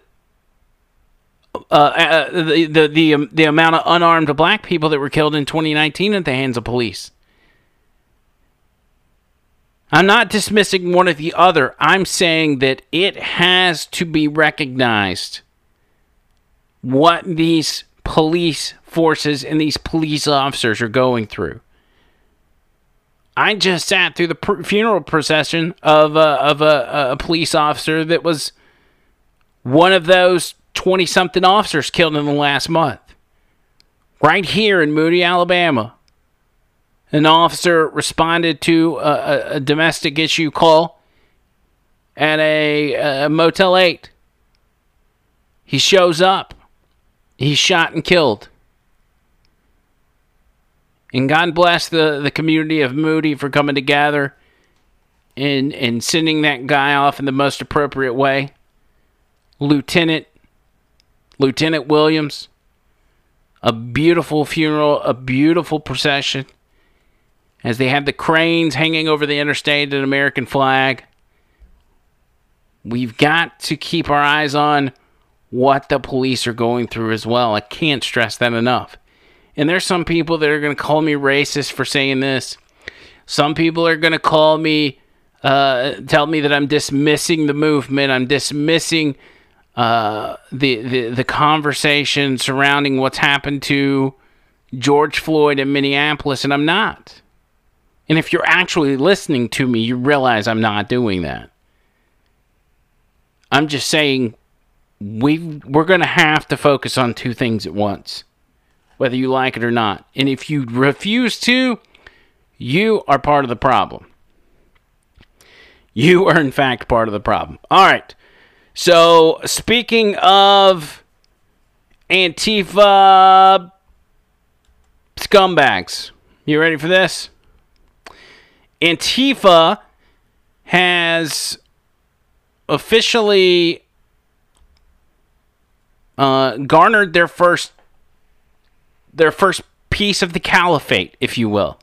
uh, uh, the the the, um, the amount of unarmed black people that were killed in 2019 at the hands of police. I'm not dismissing one or the other. I'm saying that it has to be recognized what these police forces and these police officers are going through. I just sat through the pr- funeral procession of a, of a, a police officer that was one of those 20 something officers killed in the last month. Right here in Moody, Alabama. An officer responded to a, a, domestic issue call at a, a Motel 8. He shows up. He's shot and killed. And God bless the, the community of Moody for coming together and, and sending that guy off in the most appropriate way. Lieutenant Lieutenant Williams. A beautiful funeral, a beautiful procession. As they have the cranes hanging over the interstate, an American flag. We've got to keep our eyes on what the police are going through as well. I can't stress that enough. And there's some people that are going to call me racist for saying this. Some people are going to call me, uh, tell me that I'm dismissing the movement. I'm dismissing uh, the, the the conversation surrounding what's happened to George Floyd in Minneapolis, and I'm not. And if you're actually listening to me, you realize I'm not doing that. I'm just saying we we're going to have to focus on two things at once, whether you like it or not. And if you refuse to, you are part of the problem. You are in fact part of the problem. All right. So, speaking of Antifa scumbags, you ready for this? Antifa has officially uh, garnered their first their first piece of the caliphate, if you will.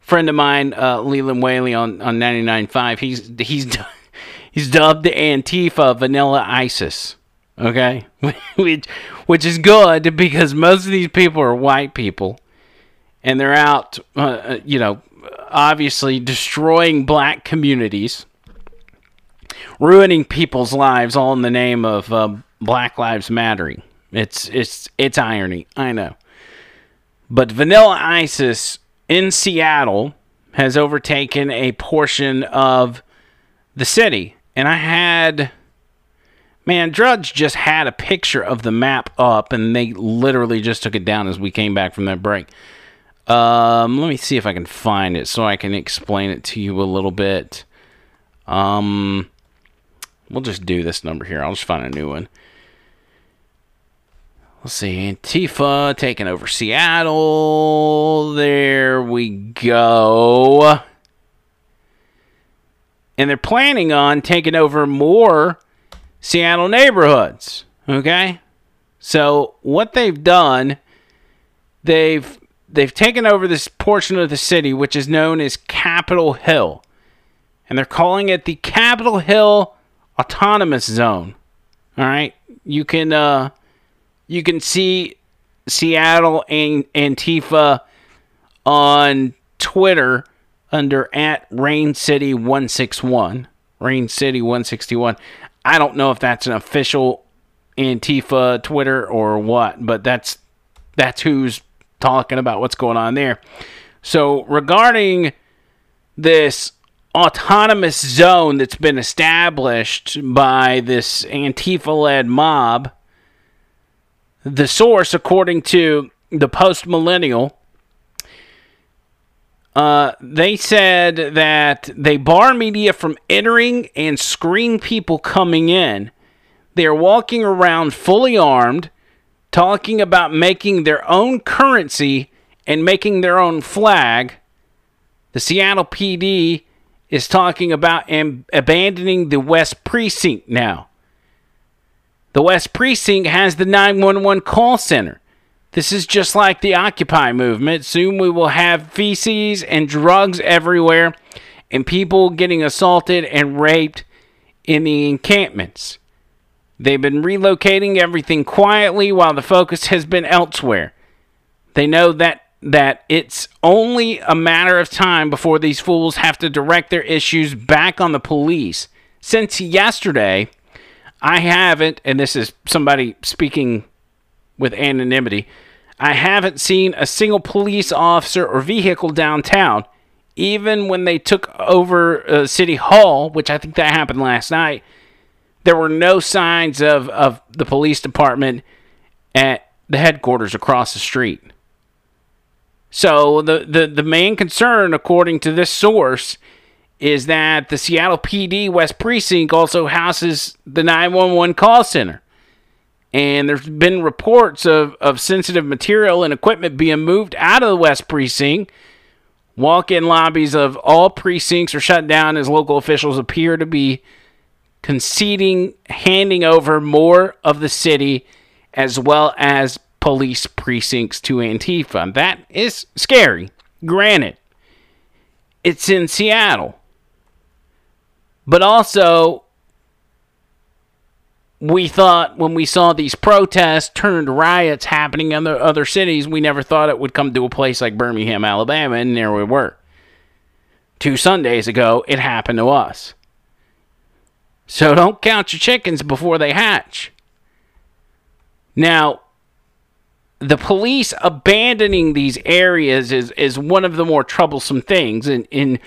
Friend of mine, uh, Leland Whaley on on 99.5, he's he's he's dubbed the Antifa Vanilla ISIS. Okay, which which is good because most of these people are white people, and they're out, uh, uh, you know, obviously destroying black communities, ruining people's lives, all in the name of uh, Black Lives Mattering. It's it's it's irony, I know. But Vanilla ISIS in Seattle has overtaken a portion of the city and I had man Drudge just had a picture of the map up, and they literally just took it down as we came back from that break. Um, let me see if I can find it so I can explain it to you a little bit. Um, we'll just do this number here. I'll just find a new one. Let's see, Antifa taking over Seattle. There we go and they're planning on taking over more Seattle neighborhoods. Okay? So what they've done, they've they've taken over this portion of the city which is known as Capitol Hill. And they're calling it the Capitol Hill Autonomous Zone. All right? You can uh you can see Seattle and Antifa on Twitter under at Rain City 161. Rain City 161. I don't know if that's an official Antifa Twitter or what, but that's that's who's talking about what's going on there. So regarding this autonomous zone that's been established by this Antifa-led mob, the source, according to the Post Millennial, uh, they said that they bar media from entering and screen people coming in. They are walking around fully armed, talking about making their own currency and making their own flag. The Seattle PD is talking about am- abandoning the West Precinct now. The West Precinct has the 911 call center. This is just like the Occupy movement. Soon we will have feces and drugs everywhere and people getting assaulted and raped in the encampments. They've been relocating everything quietly while the focus has been elsewhere. They know that that it's only a matter of time before these fools have to direct their issues back on the police. Since yesterday, I haven't, and this is somebody speaking with anonymity. I haven't seen a single police officer or vehicle downtown. Even when they took over uh, City Hall, which I think that happened last night, there were no signs of, of the police department at the headquarters across the street. So the, the, the main concern, according to this source, is that the Seattle PD West Precinct also houses the 911 call center. And there's been reports of, of sensitive material and equipment being moved out of the West Precinct. Walk in lobbies of all precincts are shut down as local officials appear to be conceding handing over more of the city as well as police precincts to Antifa. That is scary. Granted, it's in Seattle. But also, we thought when we saw these protests turned riots happening in other, other cities, we never thought it would come to a place like Birmingham, Alabama, and there we were. Two Sundays ago, it happened to us. So don't count your chickens before they hatch. Now, the police abandoning these areas is, is one of the more troublesome things. And, and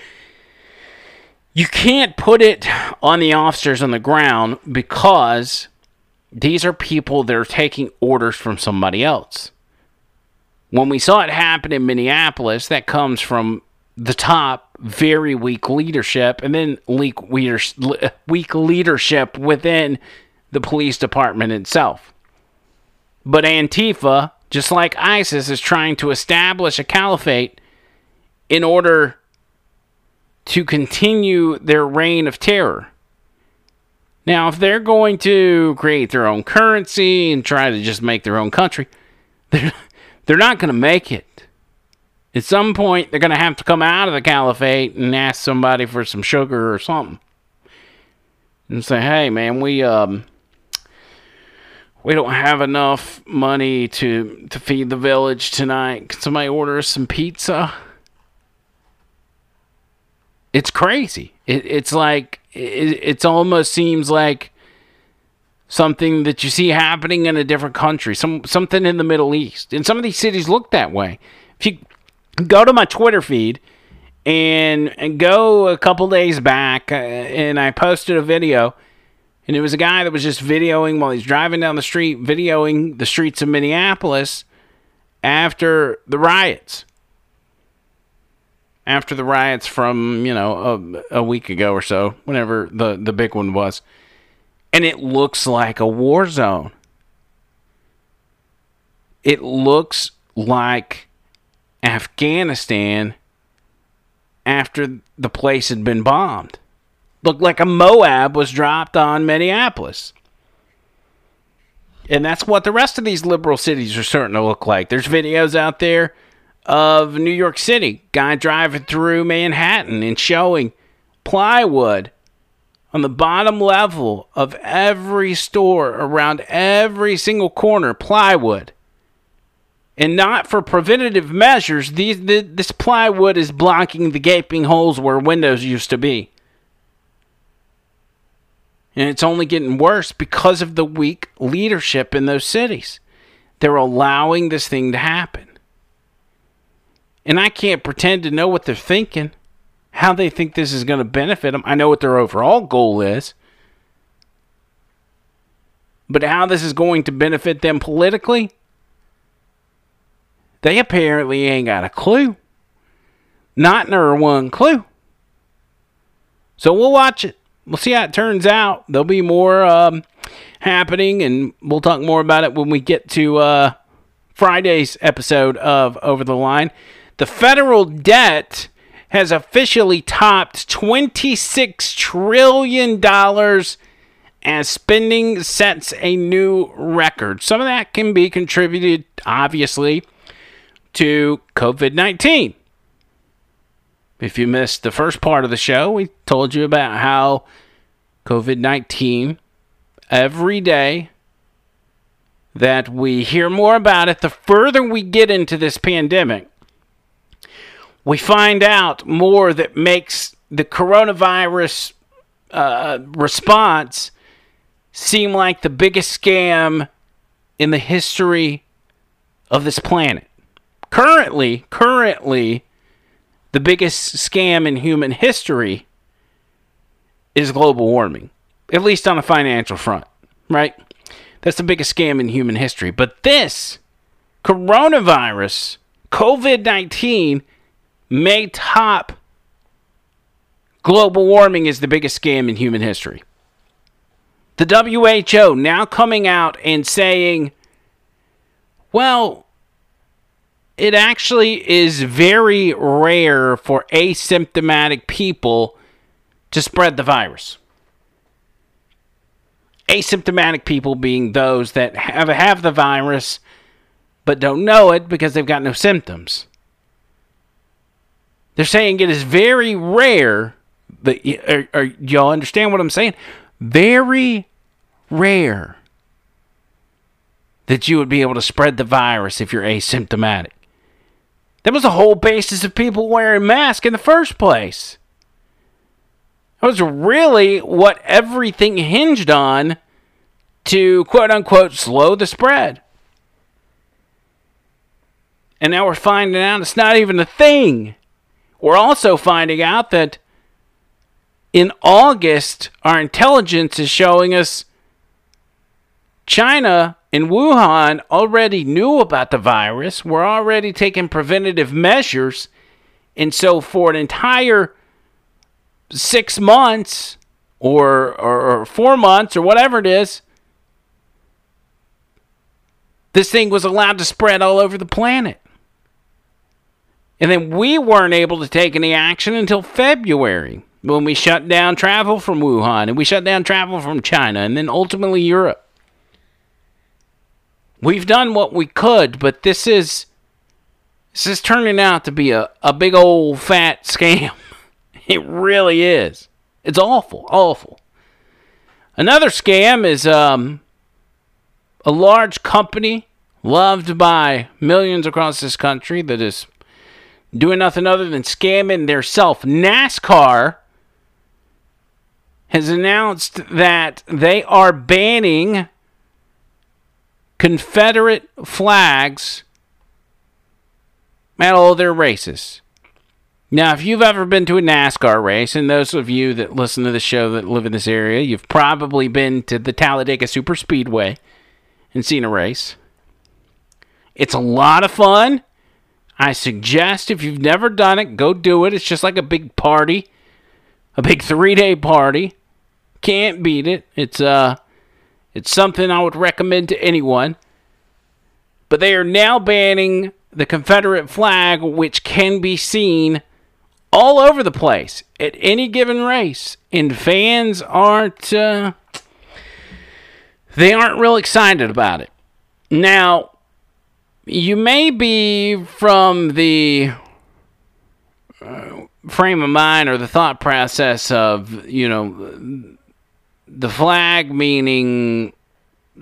you can't put it on the officers on the ground because these are people that are taking orders from somebody else. When we saw it happen in Minneapolis, that comes from the top, very weak leadership, and then weak, leadership within the police department itself. But Antifa, just like ISIS, is trying to establish a caliphate in order to continue their reign of terror. Now, if they're going to create their own currency and try to just make their own country, they're, they're not going to make it. At some point, they're going to have to come out of the caliphate and ask somebody for some sugar or something. And say, hey, man, we, um, we don't have enough money to to feed the village tonight. Can somebody order us some pizza? It's crazy. It, it's like it, it's almost seems like something that you see happening in a different country, some something in the Middle East. And some of these cities look that way. If you go to my Twitter feed and and go a couple days back, uh, and I posted a video and it was a guy that was just videoing while he's driving down the street, videoing the streets of Minneapolis after the riots. After the riots from, you know, a, a week ago or so, whenever the, the big one was. And it looks like a war zone. It looks like Afghanistan after the place had been bombed looked like a Moab was dropped on Minneapolis. And that's what the rest of these liberal cities are starting to look like. There's videos out there of New York City, guy driving through Manhattan and showing plywood on the bottom level of every store around every single corner, plywood. And not for preventative measures, these, this plywood is blocking the gaping holes where windows used to be. And it's only getting worse because of the weak leadership in those cities. They're allowing this thing to happen. And I can't pretend to know what they're thinking, how they think this is going to benefit them. I know what their overall goal is. But how this is going to benefit them politically, they apparently ain't got a clue. Not nor one clue. So we'll watch it we'll see how it turns out. There'll be more um, happening, and we'll talk more about it when we get to uh, Friday's episode of Over the Line. The federal debt has officially topped $26 trillion as spending sets a new record. Some of that can be contributed, obviously, to COVID 19. If you missed the first part of the show, we told you about how COVID 19 every day that we hear more about it, the further we get into this pandemic, we find out more that makes the coronavirus uh, response seem like the biggest scam in the history of this planet. Currently, currently, the biggest scam in human history is global warming. at least on a financial front, right? That's the biggest scam in human history. But this coronavirus, COVID 19, may top global warming is the biggest scam in human history. The WHO now coming out and saying, well, it actually is very rare for asymptomatic people to spread the virus. Asymptomatic people being those that have, have the virus but don't know it because they've got no symptoms. They're saying it is very rare, but are, are, y'all understand what I'm saying? Very rare that you would be able to spread the virus if you're asymptomatic. That was the whole basis of people wearing masks in the first place. That was really what everything hinged on to quote unquote slow the spread. And now we're finding out it's not even a thing. We're also finding out that in August, our intelligence is showing us China and Wuhan already knew about the virus, were already taking preventative measures. And so, for an entire six months or, or, or four months or whatever it is, this thing was allowed to spread all over the planet. And then we weren't able to take any action until February when we shut down travel from Wuhan and we shut down travel from China and then ultimately Europe. We've done what we could, but this is this is turning out to be a, a big old fat scam. It really is. It's awful, awful. Another scam is um, a large company loved by millions across this country that is doing nothing other than scamming their self. NASCAR has announced that they are banning Confederate flags at all their races. Now, if you've ever been to a NASCAR race, and those of you that listen to the show that live in this area, you've probably been to the Talladega Super Speedway and seen a race. It's a lot of fun. I suggest if you've never done it, go do it. It's just like a big party, a big three day party. Can't beat it. It's uh, it's something I would recommend to anyone. But they are now banning the Confederate flag, which can be seen all over the place at any given race, and fans aren't uh, they aren't real excited about it. Now, you may be from the uh, frame of mind or the thought process of you know the flag meaning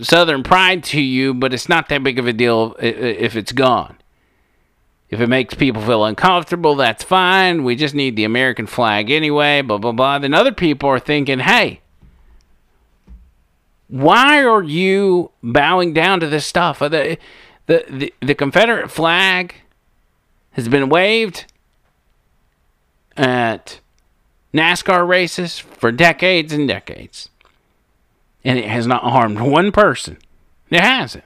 Southern pride to you, but it's not that big of a deal if it's gone. If it makes people feel uncomfortable, that's fine. We just need the American flag anyway, blah, blah, blah. Then other people are thinking, hey, why are you bowing down to this stuff? The, the, the, Confederate flag has been waved at NASCAR races for decades and decades. And it has not harmed one person. It hasn't.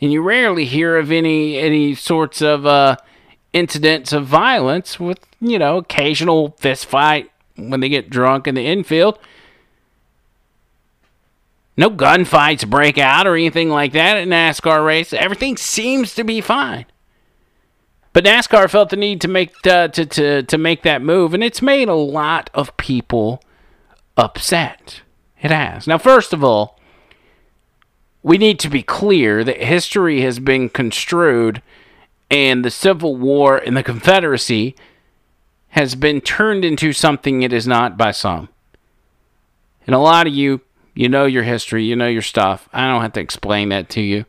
And you rarely hear of any any sorts of uh, incidents of violence with, you know, occasional fist fight when they get drunk in the infield. No gunfights break out or anything like that at NASCAR race. Everything seems to be fine. But NASCAR felt the need to make uh, to, to to make that move, and it's made a lot of people upset. It has. Now, first of all, we need to be clear that history has been construed, and the Civil War and the Confederacy has been turned into something it is not by some. And a lot of you, you know your history, you know your stuff. I don't have to explain that to you.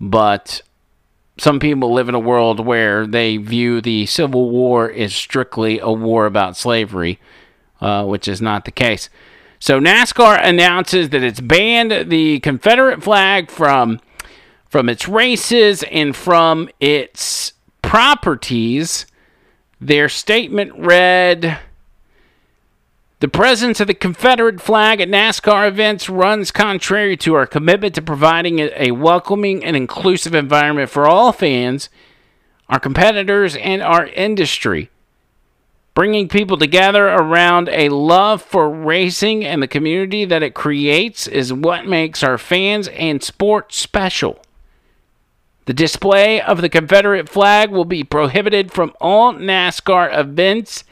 But some people live in a world where they view the Civil War as strictly a war about slavery, uh, which is not the case. So NASCAR announces that it's banned the Confederate flag from from its races and from its properties. Their statement read The presence of the Confederate flag at NASCAR events runs contrary to our commitment to providing a- welcoming and inclusive environment for all fans, our competitors, and our industry. Bringing people together around a love for racing and the community that it creates is what makes our fans and sport special. The display of the Confederate flag will be prohibited from all NASCAR events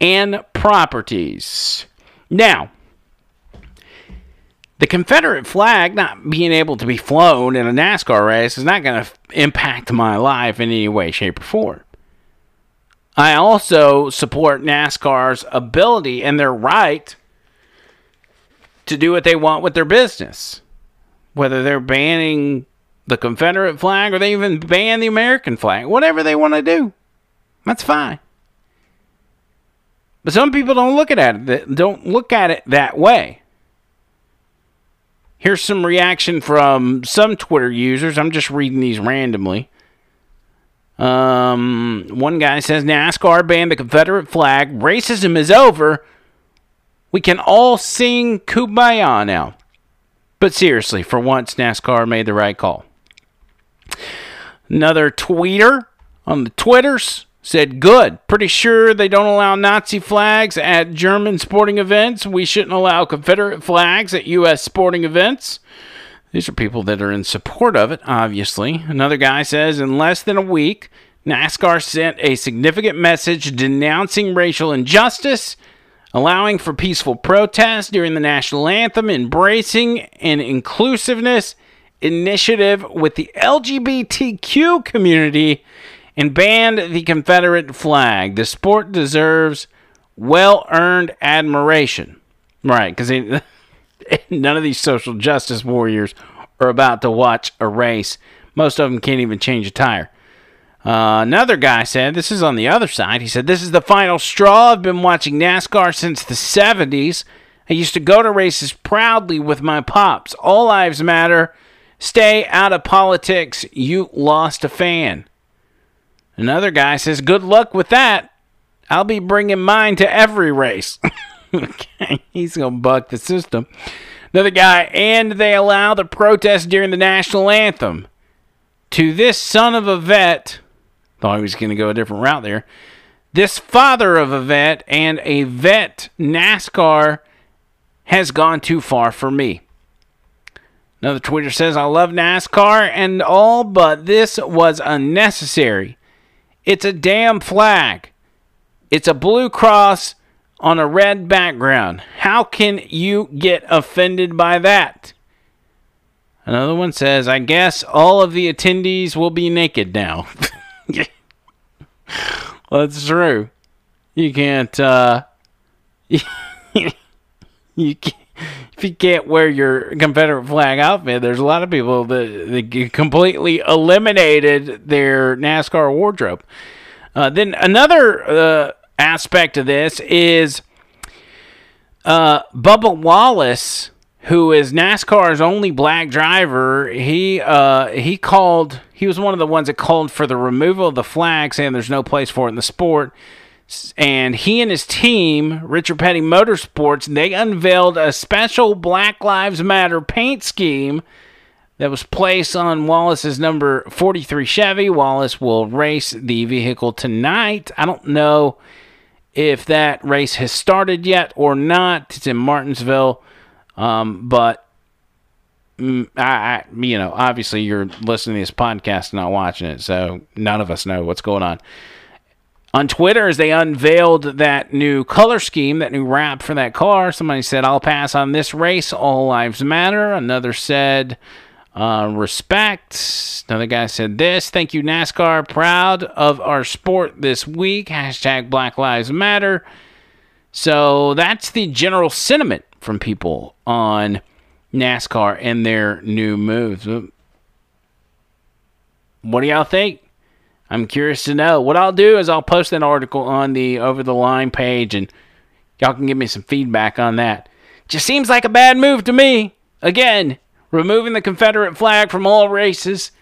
and properties. Now, the Confederate flag not being able to be flown in a NASCAR race is not going to impact my life in any way, shape, or form. I also support NASCAR's ability and their right to do what they want with their business. Whether they're banning the Confederate flag or they even ban the American flag, whatever they want to do, that's fine. But some people don't look at it don't look at it that way. Here's some reaction from some Twitter users. I'm just reading these randomly. Um, one guy says NASCAR banned the Confederate flag. Racism is over. We can all sing Kumbaya now. But seriously, for once, NASCAR made the right call. Another tweeter on the Twitters said, Good. Pretty sure they don't allow Nazi flags at German sporting events. We shouldn't allow Confederate flags at U.S. sporting events. These are people that are in support of it, obviously. Another guy says, In less than a week, NASCAR sent a significant message denouncing racial injustice, allowing for peaceful protest during the national anthem, embracing an inclusiveness initiative with the LGBTQ community and banned the Confederate flag. The sport deserves well earned admiration. Right, because none of these social justice warriors are about to watch a race. Most of them can't even change a tire. Uh, another guy said, This is on the other side. He said, This is the final straw. I've been watching NASCAR since the 70s. I used to go to races proudly with my pops. All lives matter. Stay out of politics. You lost a fan. Another guy says, Good luck with that. I'll be bringing mine to every race. okay, he's going to buck the system. Another guy, and they allow the protest during the national anthem. To this son of a vet, thought he was going to go a different route there. This father of a vet and a vet NASCAR has gone too far for me. Another Twitter says, I love NASCAR and all, but this was unnecessary. It's a damn flag. It's a blue cross on a red background. How can you get offended by that? Another one says, I guess all of the attendees will be naked now. well, that's true. You can't, uh, you can't, if you can't wear your Confederate flag outfit, there's a lot of people that, that completely eliminated their NASCAR wardrobe. Uh, then another uh, aspect of this is uh, Bubba Wallace, who is NASCAR's only black driver. He uh, he called. He was one of the ones that called for the removal of the flag, saying there's no place for it in the sport. And he and his team, Richard Petty Motorsports, they unveiled a special Black Lives Matter paint scheme that was placed on Wallace's number 43 Chevy. Wallace will race the vehicle tonight. I don't know if that race has started yet or not. It's in Martinsville, um, but mm, I, I, you know, obviously you're listening to this podcast, and not watching it, so none of us know what's going on. On Twitter, as they unveiled that new color scheme, that new wrap for that car, somebody said, I'll pass on this race. All lives matter. Another said, uh, respect. Another guy said this. Thank you, NASCAR. Proud of our sport this week. Hashtag Black Lives Matter. So that's the general sentiment from people on NASCAR and their new moves. What do y'all think? I'm curious to know. What I'll do is I'll post that article on the Over the Line page and y'all can give me some feedback on that. Just seems like a bad move to me. Again, removing the Confederate flag from all races.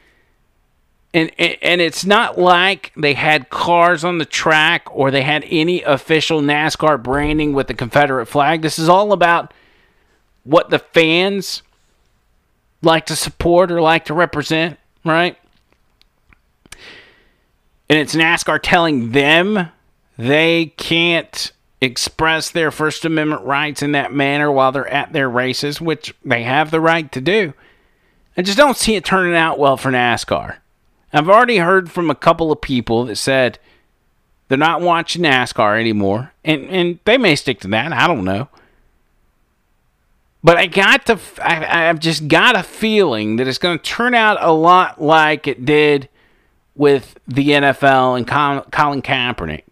And, and it's not like they had cars on the track or they had any official NASCAR branding with the Confederate flag. This is all about what the fans like to support or like to represent, right? And it's NASCAR telling them they can't express their First Amendment rights in that manner while they're at their races, which they have the right to do. I just don't see it turning out well for NASCAR. I've already heard from a couple of people that said they're not watching NASCAR anymore, and and they may stick to that. I don't know. But I got to, I, I've just got a feeling that it's going to turn out a lot like it did with the NFL and Colin Kaepernick.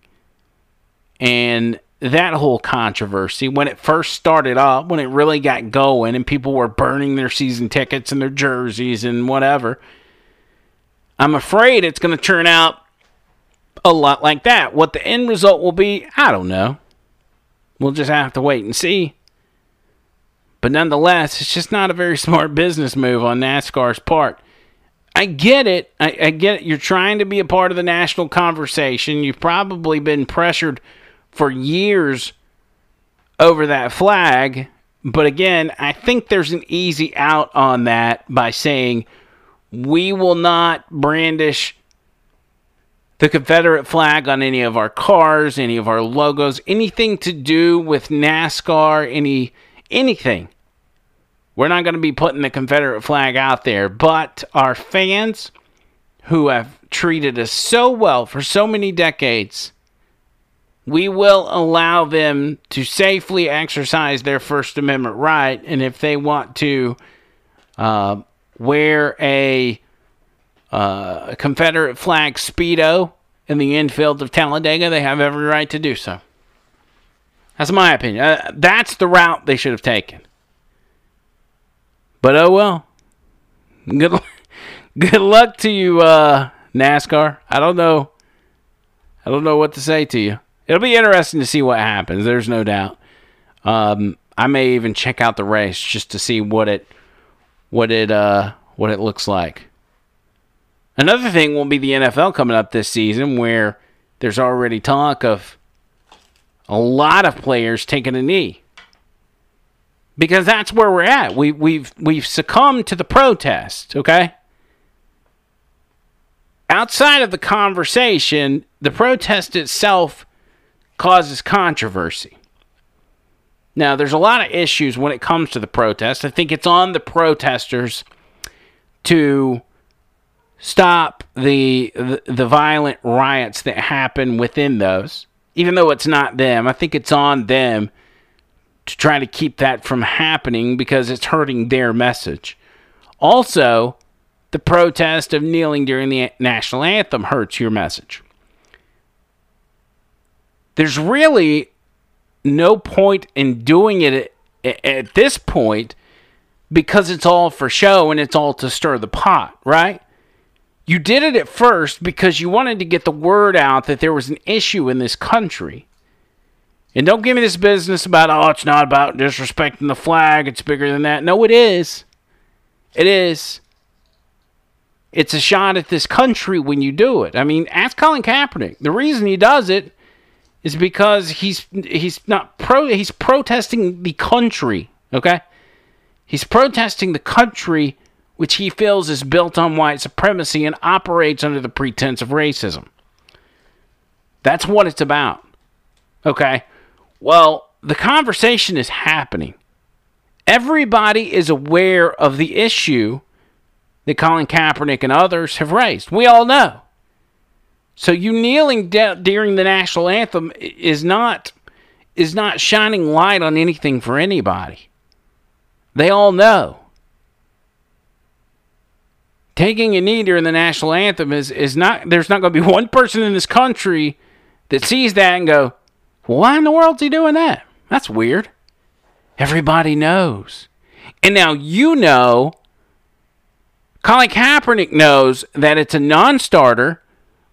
And that whole controversy, when it first started up, when it really got going and people were burning their season tickets and their jerseys and whatever I'm afraid it's going to turn out a lot like that. What the end result will be, I don't know. We'll just have to wait and see. But nonetheless, it's just not a very smart business move on NASCAR's part. I get it. I, I, get it. You're trying to be a part of the national conversation. You've probably been pressured for years over that flag. But again, I think there's an easy out on that by saying, we will not brandish the Confederate flag on any of our cars, any of our logos, anything to do with NASCAR, any anything. We're not going to be putting the Confederate flag out there, but our fans who have treated us so well for so many decades, we will allow them to safely exercise their First Amendment right. And if they want to uh, wear a uh, Confederate flag Speedo in the infield of Talladega, they have every right to do so. That's my opinion. Uh, that's the route they should have taken. But oh well. Good, good luck to you, uh, NASCAR. I don't know. I don't know what to say to you. It'll be interesting to see what happens. There's no doubt. Um, I may even check out the race just to see what it what it uh what it looks like. Another thing will be the NFL coming up this season where there's already talk of a lot of players taking a knee. Because that's where we're at. We we've we've succumbed to the protest, okay? Outside of the conversation, the protest itself causes controversy. Now, there's a lot of issues when it comes to the protest. I think it's on the protesters to stop the, the, the violent riots that happen within those. Even though it's not them, I think it's on them to try to keep that from happening because it's hurting their message. Also, the protest of kneeling during the national anthem hurts your message. There's really no point in doing it at, at this point because it's all for show and it's all to stir the pot, right? You did it at first because you wanted to get the word out that there was an issue in this country. And don't give me this business about, oh, it's not about disrespecting the flag, it's bigger than that. No, it is. It is. It's a shot at this country when you do it. I mean, ask Colin Kaepernick. The reason he does it is because he's he's not pro he's protesting the country, okay? He's protesting the country which he feels is built on white supremacy and operates under the pretense of racism. That's what it's about. Okay? Well, the conversation is happening. Everybody is aware of the issue that Colin Kaepernick and others have raised. We all know. So you kneeling de- during the national anthem is not is not shining light on anything for anybody. They all know. Taking a knee during the national anthem is, is not there's not going to be one person in this country that sees that and go, "Why in the world's he doing that? That's weird." Everybody knows. And now you know Colin Kaepernick knows that it's a non-starter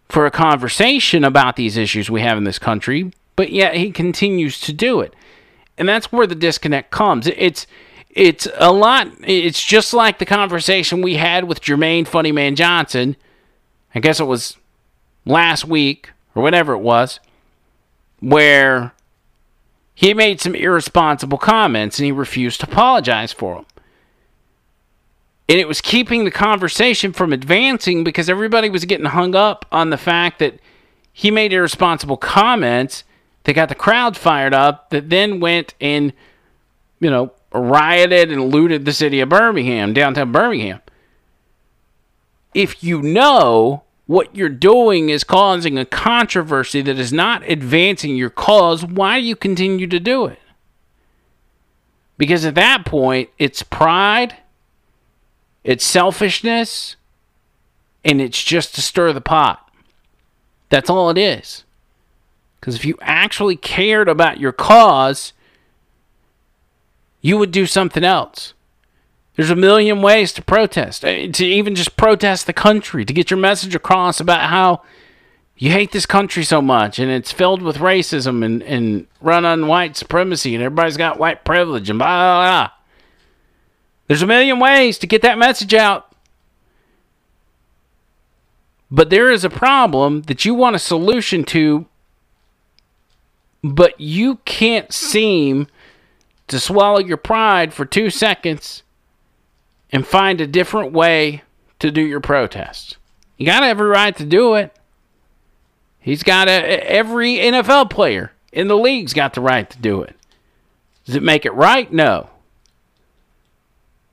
for a conversation about these issues we have in this country, but yet he continues to do it. And that's where the disconnect comes. It's it's a lot it's just like the conversation we had with Jermaine Funny Maine Johnson I guess it was last week or whatever it was, where he made some irresponsible comments and he refused to apologize for them. And it was keeping the conversation from advancing because everybody was getting hung up on the fact that he made irresponsible comments that got the crowd fired up that then went and, you know, rioted and looted the city of Birmingham, downtown Birmingham. If you know what you're doing is causing a controversy that is not advancing your cause, why do you continue to do it? Because at that point, it's pride it's selfishness, and it's just to stir the pot. That's all it is. Because if you actually cared about your cause, you would do something else. There's a million ways to protest, to even just protest the country, to get your message across about how you hate this country so much and it's filled with racism and, and run on white supremacy and everybody's got white privilege and blah, blah, blah. There's a million ways to get that message out. But there is a problem that you want a solution to, but you can't seem to swallow your pride for two seconds and find a different way to do your protest. You got every right to do it. He's got a, every NFL player in the league's got the right to do it. Does it make it right? No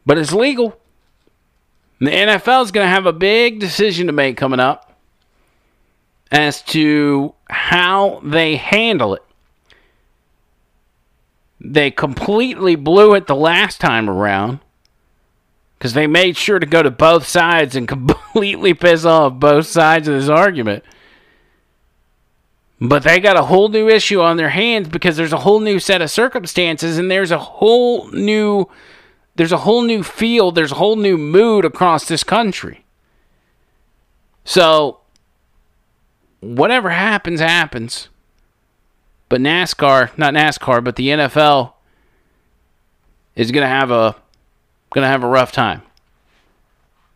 but it's legal. And the NFL is going to have a big decision to make coming up as to how they handle it. They completely blew it the last time around because they made sure to go to both sides and completely piss off both sides of this argument. But they got a whole new issue on their hands because there's a whole new set of circumstances and there's a whole new there's a whole new feel, there's a whole new mood across this country. So, whatever happens, happens. But NASCAR, not NASCAR, but the NFL is going to have a going to have a rough time.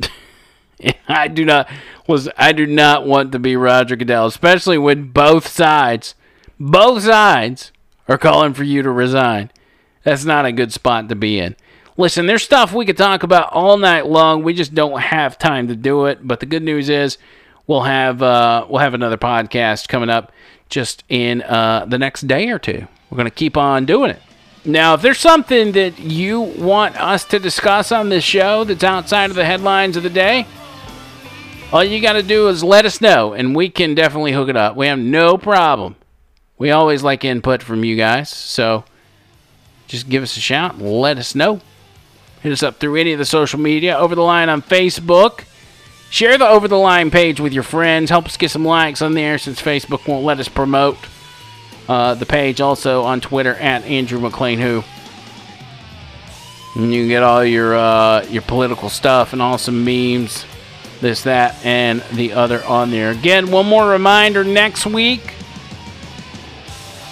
I do not was I do not want to be Roger Goodell, especially when both sides, both sides are calling for you to resign. That's not a good spot to be in. Listen, there's stuff we could talk about all night long. We just don't have time to do it. But the good news is we'll have uh, we'll have another podcast coming up just in uh, the next day or two. We're going to keep on doing it. Now, if there's something that you want us to discuss on this show that's outside of the headlines of the day, all you got to do is let us know, and we can definitely hook it up. We have no problem. We always like input from you guys, so just give us a shout let us know. Hit us up through any of the social media. Over the line on Facebook. Share the Over the Line page with your friends. Help us get some likes on there since Facebook won't let us promote uh, the page. Also on Twitter at Andrew McLean Who. And you can get all your uh, your political stuff and awesome memes, this, that, and the other on there. Again, one more reminder next week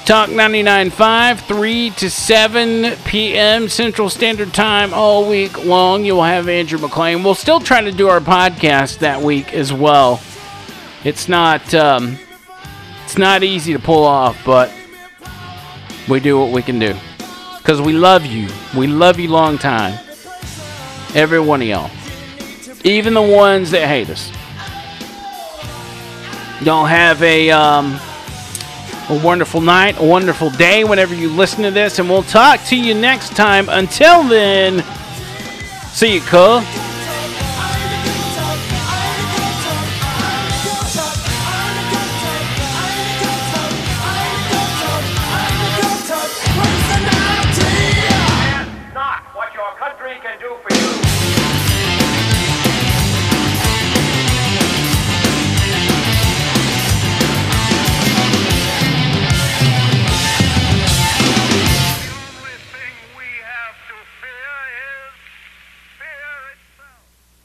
Talk 99.5, 3 to 7 p.m. Central Standard Time all week long. You'll have Andrew McLean. We'll still try to do our podcast that week as well. It's not um, it's not easy to pull off, but we do what we can do. Because we love you. We love you long time. Every one of y'all. Even the ones that hate us. Y'all have a um, a wonderful night, a wonderful day whenever you listen to this, and we'll talk to you next time. Until then, see you, cool.